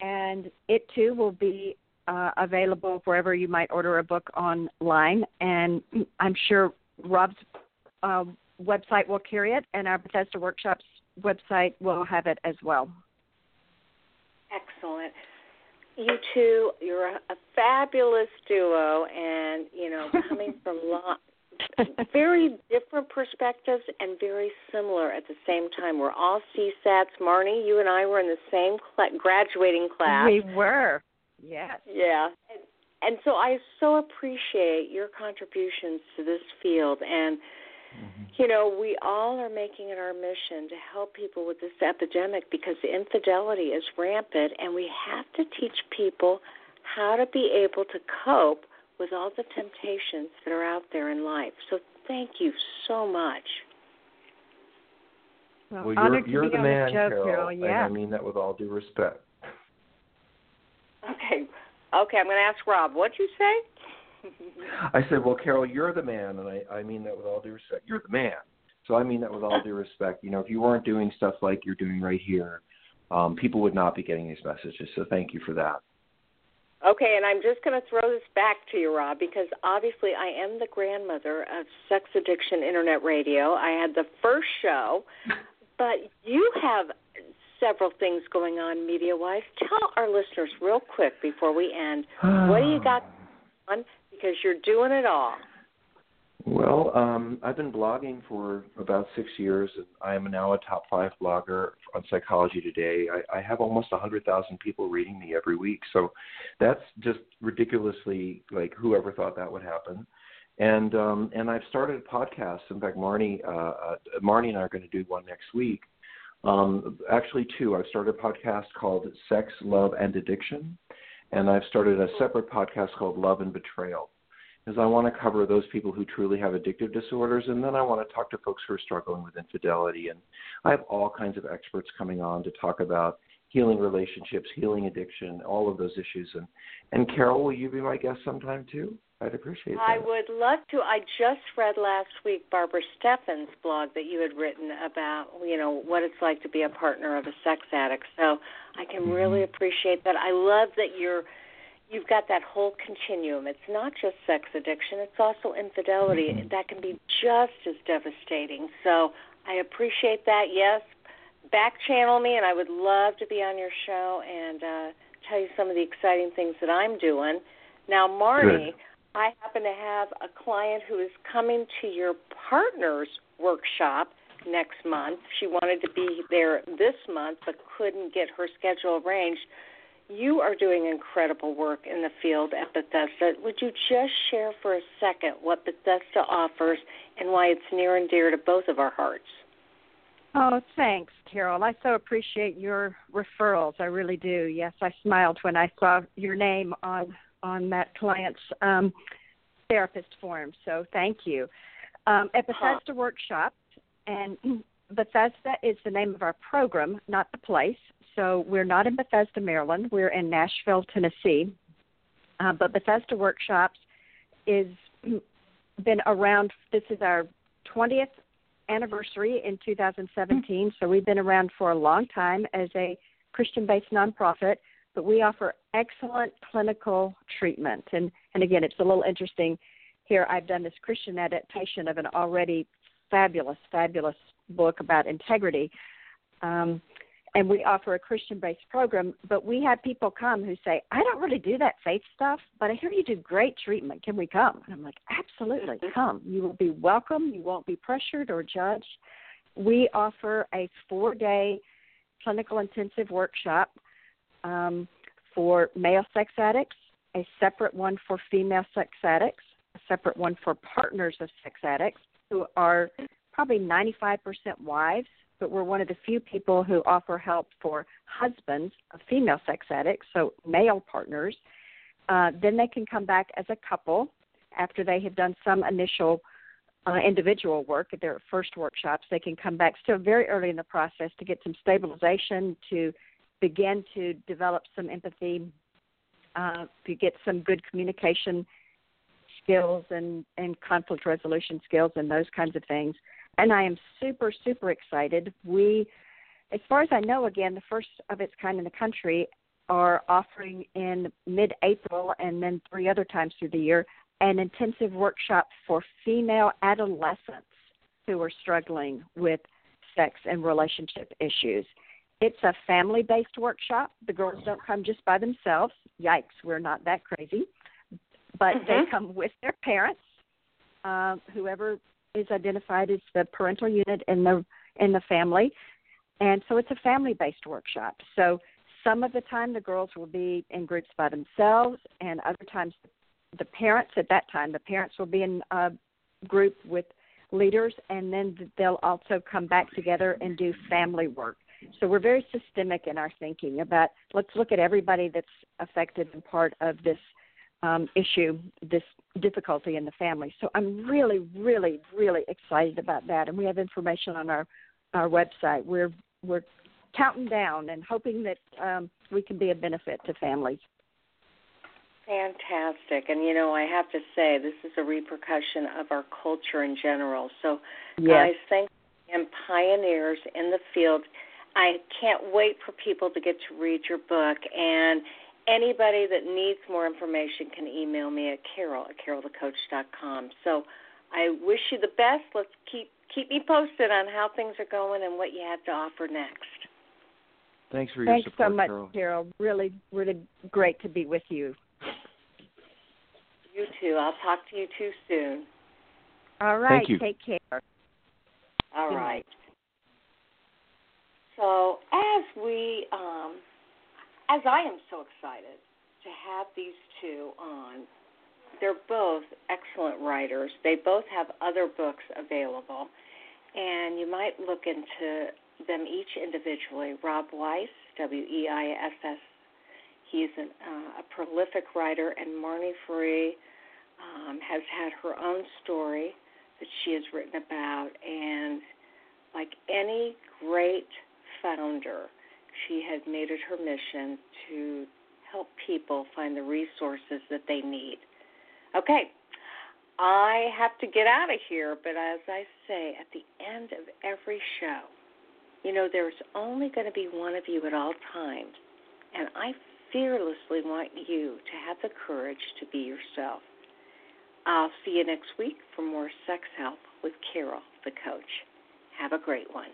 and it too will be uh, available wherever you might order a book online. And I'm sure Rob's uh, website will carry it, and our Bethesda Workshops website will have it as well. Excellent. You two, you're a, a fabulous duo, and you know, coming from lo- very different perspectives and very similar at the same time. We're all CSATs. Marnie, you and I were in the same cl- graduating class. We were. Yes. Yeah. And, and so I so appreciate your contributions to this field and mm-hmm. you know, we all are making it our mission to help people with this epidemic because infidelity is rampant and we have to teach people how to be able to cope with all the temptations that are out there in life. So thank you so much. Well, well you're, you're the man, Carol, Carol yeah. and I mean that with all due respect. Okay. Okay, I'm going to ask Rob. What'd you say? I said, well, Carol, you're the man, and I, I mean that with all due respect. You're the man. So I mean that with all due respect. You know, if you weren't doing stuff like you're doing right here, um, people would not be getting these messages. So thank you for that. Okay, and I'm just going to throw this back to you, Rob, because obviously I am the grandmother of Sex Addiction Internet Radio. I had the first show, but you have several things going on media wise. Tell our listeners real quick before we end what do you got on because you're doing it all. Well, um, I've been blogging for about six years, and I am now a top five blogger on Psychology Today. I, I have almost a 100,000 people reading me every week, so that's just ridiculously like whoever thought that would happen. And um, and I've started a podcast. In fact, Marnie uh, uh, Marnie and I are going to do one next week um, actually, two. I've started a podcast called Sex, Love, and Addiction, and I've started a separate podcast called Love and Betrayal. Because I want to cover those people who truly have addictive disorders, and then I want to talk to folks who are struggling with infidelity. And I have all kinds of experts coming on to talk about healing relationships, healing addiction, all of those issues. And and Carol, will you be my guest sometime too? I'd appreciate that. I would love to. I just read last week Barbara Steffens' blog that you had written about, you know, what it's like to be a partner of a sex addict. So I can mm-hmm. really appreciate that. I love that you're you've got that whole continuum. It's not just sex addiction, it's also infidelity. Mm-hmm. That can be just as devastating. So I appreciate that. Yes, back channel me and I would love to be on your show and uh tell you some of the exciting things that I'm doing. Now, Marnie, Good I happen to have a client who is coming to your partner's workshop next month. She wanted to be there this month but couldn't get her schedule arranged. You are doing incredible work in the field at Bethesda. Would you just share for a second what Bethesda offers and why it's near and dear to both of our hearts? Oh, thanks, Carol. I so appreciate your referrals. I really do. Yes, I smiled when I saw your name on on that client's um, therapist form. So thank you. Um, at Bethesda Workshops, and Bethesda is the name of our program, not the place. So we're not in Bethesda, Maryland. We're in Nashville, Tennessee. Uh, but Bethesda Workshops is been around. This is our 20th anniversary in 2017, so we've been around for a long time as a Christian based nonprofit, but we offer excellent clinical treatment. And, and again, it's a little interesting here. I've done this Christian adaptation of an already fabulous, fabulous book about integrity. Um, and we offer a Christian based program, but we have people come who say, I don't really do that faith stuff, but I hear you do great treatment. Can we come? And I'm like, Absolutely, mm-hmm. come. You will be welcome. You won't be pressured or judged. We offer a four day clinical intensive workshop um, for male sex addicts, a separate one for female sex addicts, a separate one for partners of sex addicts who are probably 95% wives but we're one of the few people who offer help for husbands of female sex addicts, so male partners. Uh, then they can come back as a couple after they have done some initial uh, individual work at their first workshops. They can come back still very early in the process to get some stabilization, to begin to develop some empathy, uh, to get some good communication skills and, and conflict resolution skills and those kinds of things and I am super, super excited. We, as far as I know, again, the first of its kind in the country are offering in mid April and then three other times through the year an intensive workshop for female adolescents who are struggling with sex and relationship issues. It's a family based workshop. The girls don't come just by themselves. Yikes, we're not that crazy. But mm-hmm. they come with their parents, uh, whoever is identified as the parental unit in the in the family, and so it's a family based workshop. So some of the time the girls will be in groups by themselves, and other times the parents at that time the parents will be in a group with leaders, and then they'll also come back together and do family work. So we're very systemic in our thinking about let's look at everybody that's affected and part of this um, issue, this difficulty in the family. So I'm really, really, really excited about that, and we have information on our our website. We're we're counting down and hoping that um, we can be a benefit to families. Fantastic. And you know, I have to say, this is a repercussion of our culture in general. So, yes. guys, thank and pioneers in the field. I can't wait for people to get to read your book. And anybody that needs more information can email me at carol at carolthecoach.com. So I wish you the best. Let's keep keep me posted on how things are going and what you have to offer next. Thanks for your Thanks support, so much, Carol. Carol. Really, really great to be with you. You too. I'll talk to you too soon. All right. Thank you. Take care. All right. So as we um, as I am so excited to have these two on. They're both excellent writers. They both have other books available, and you might look into them each individually. Rob Weiss, W E I S S, he's an, uh, a prolific writer, and Marnie Ferree um, has had her own story that she has written about, and like any great founder, she has made it her mission to help people find the resources that they need. Okay, I have to get out of here, but as I say at the end of every show, you know, there's only going to be one of you at all times, and I fearlessly want you to have the courage to be yourself. I'll see you next week for more sex help with Carol, the coach. Have a great one.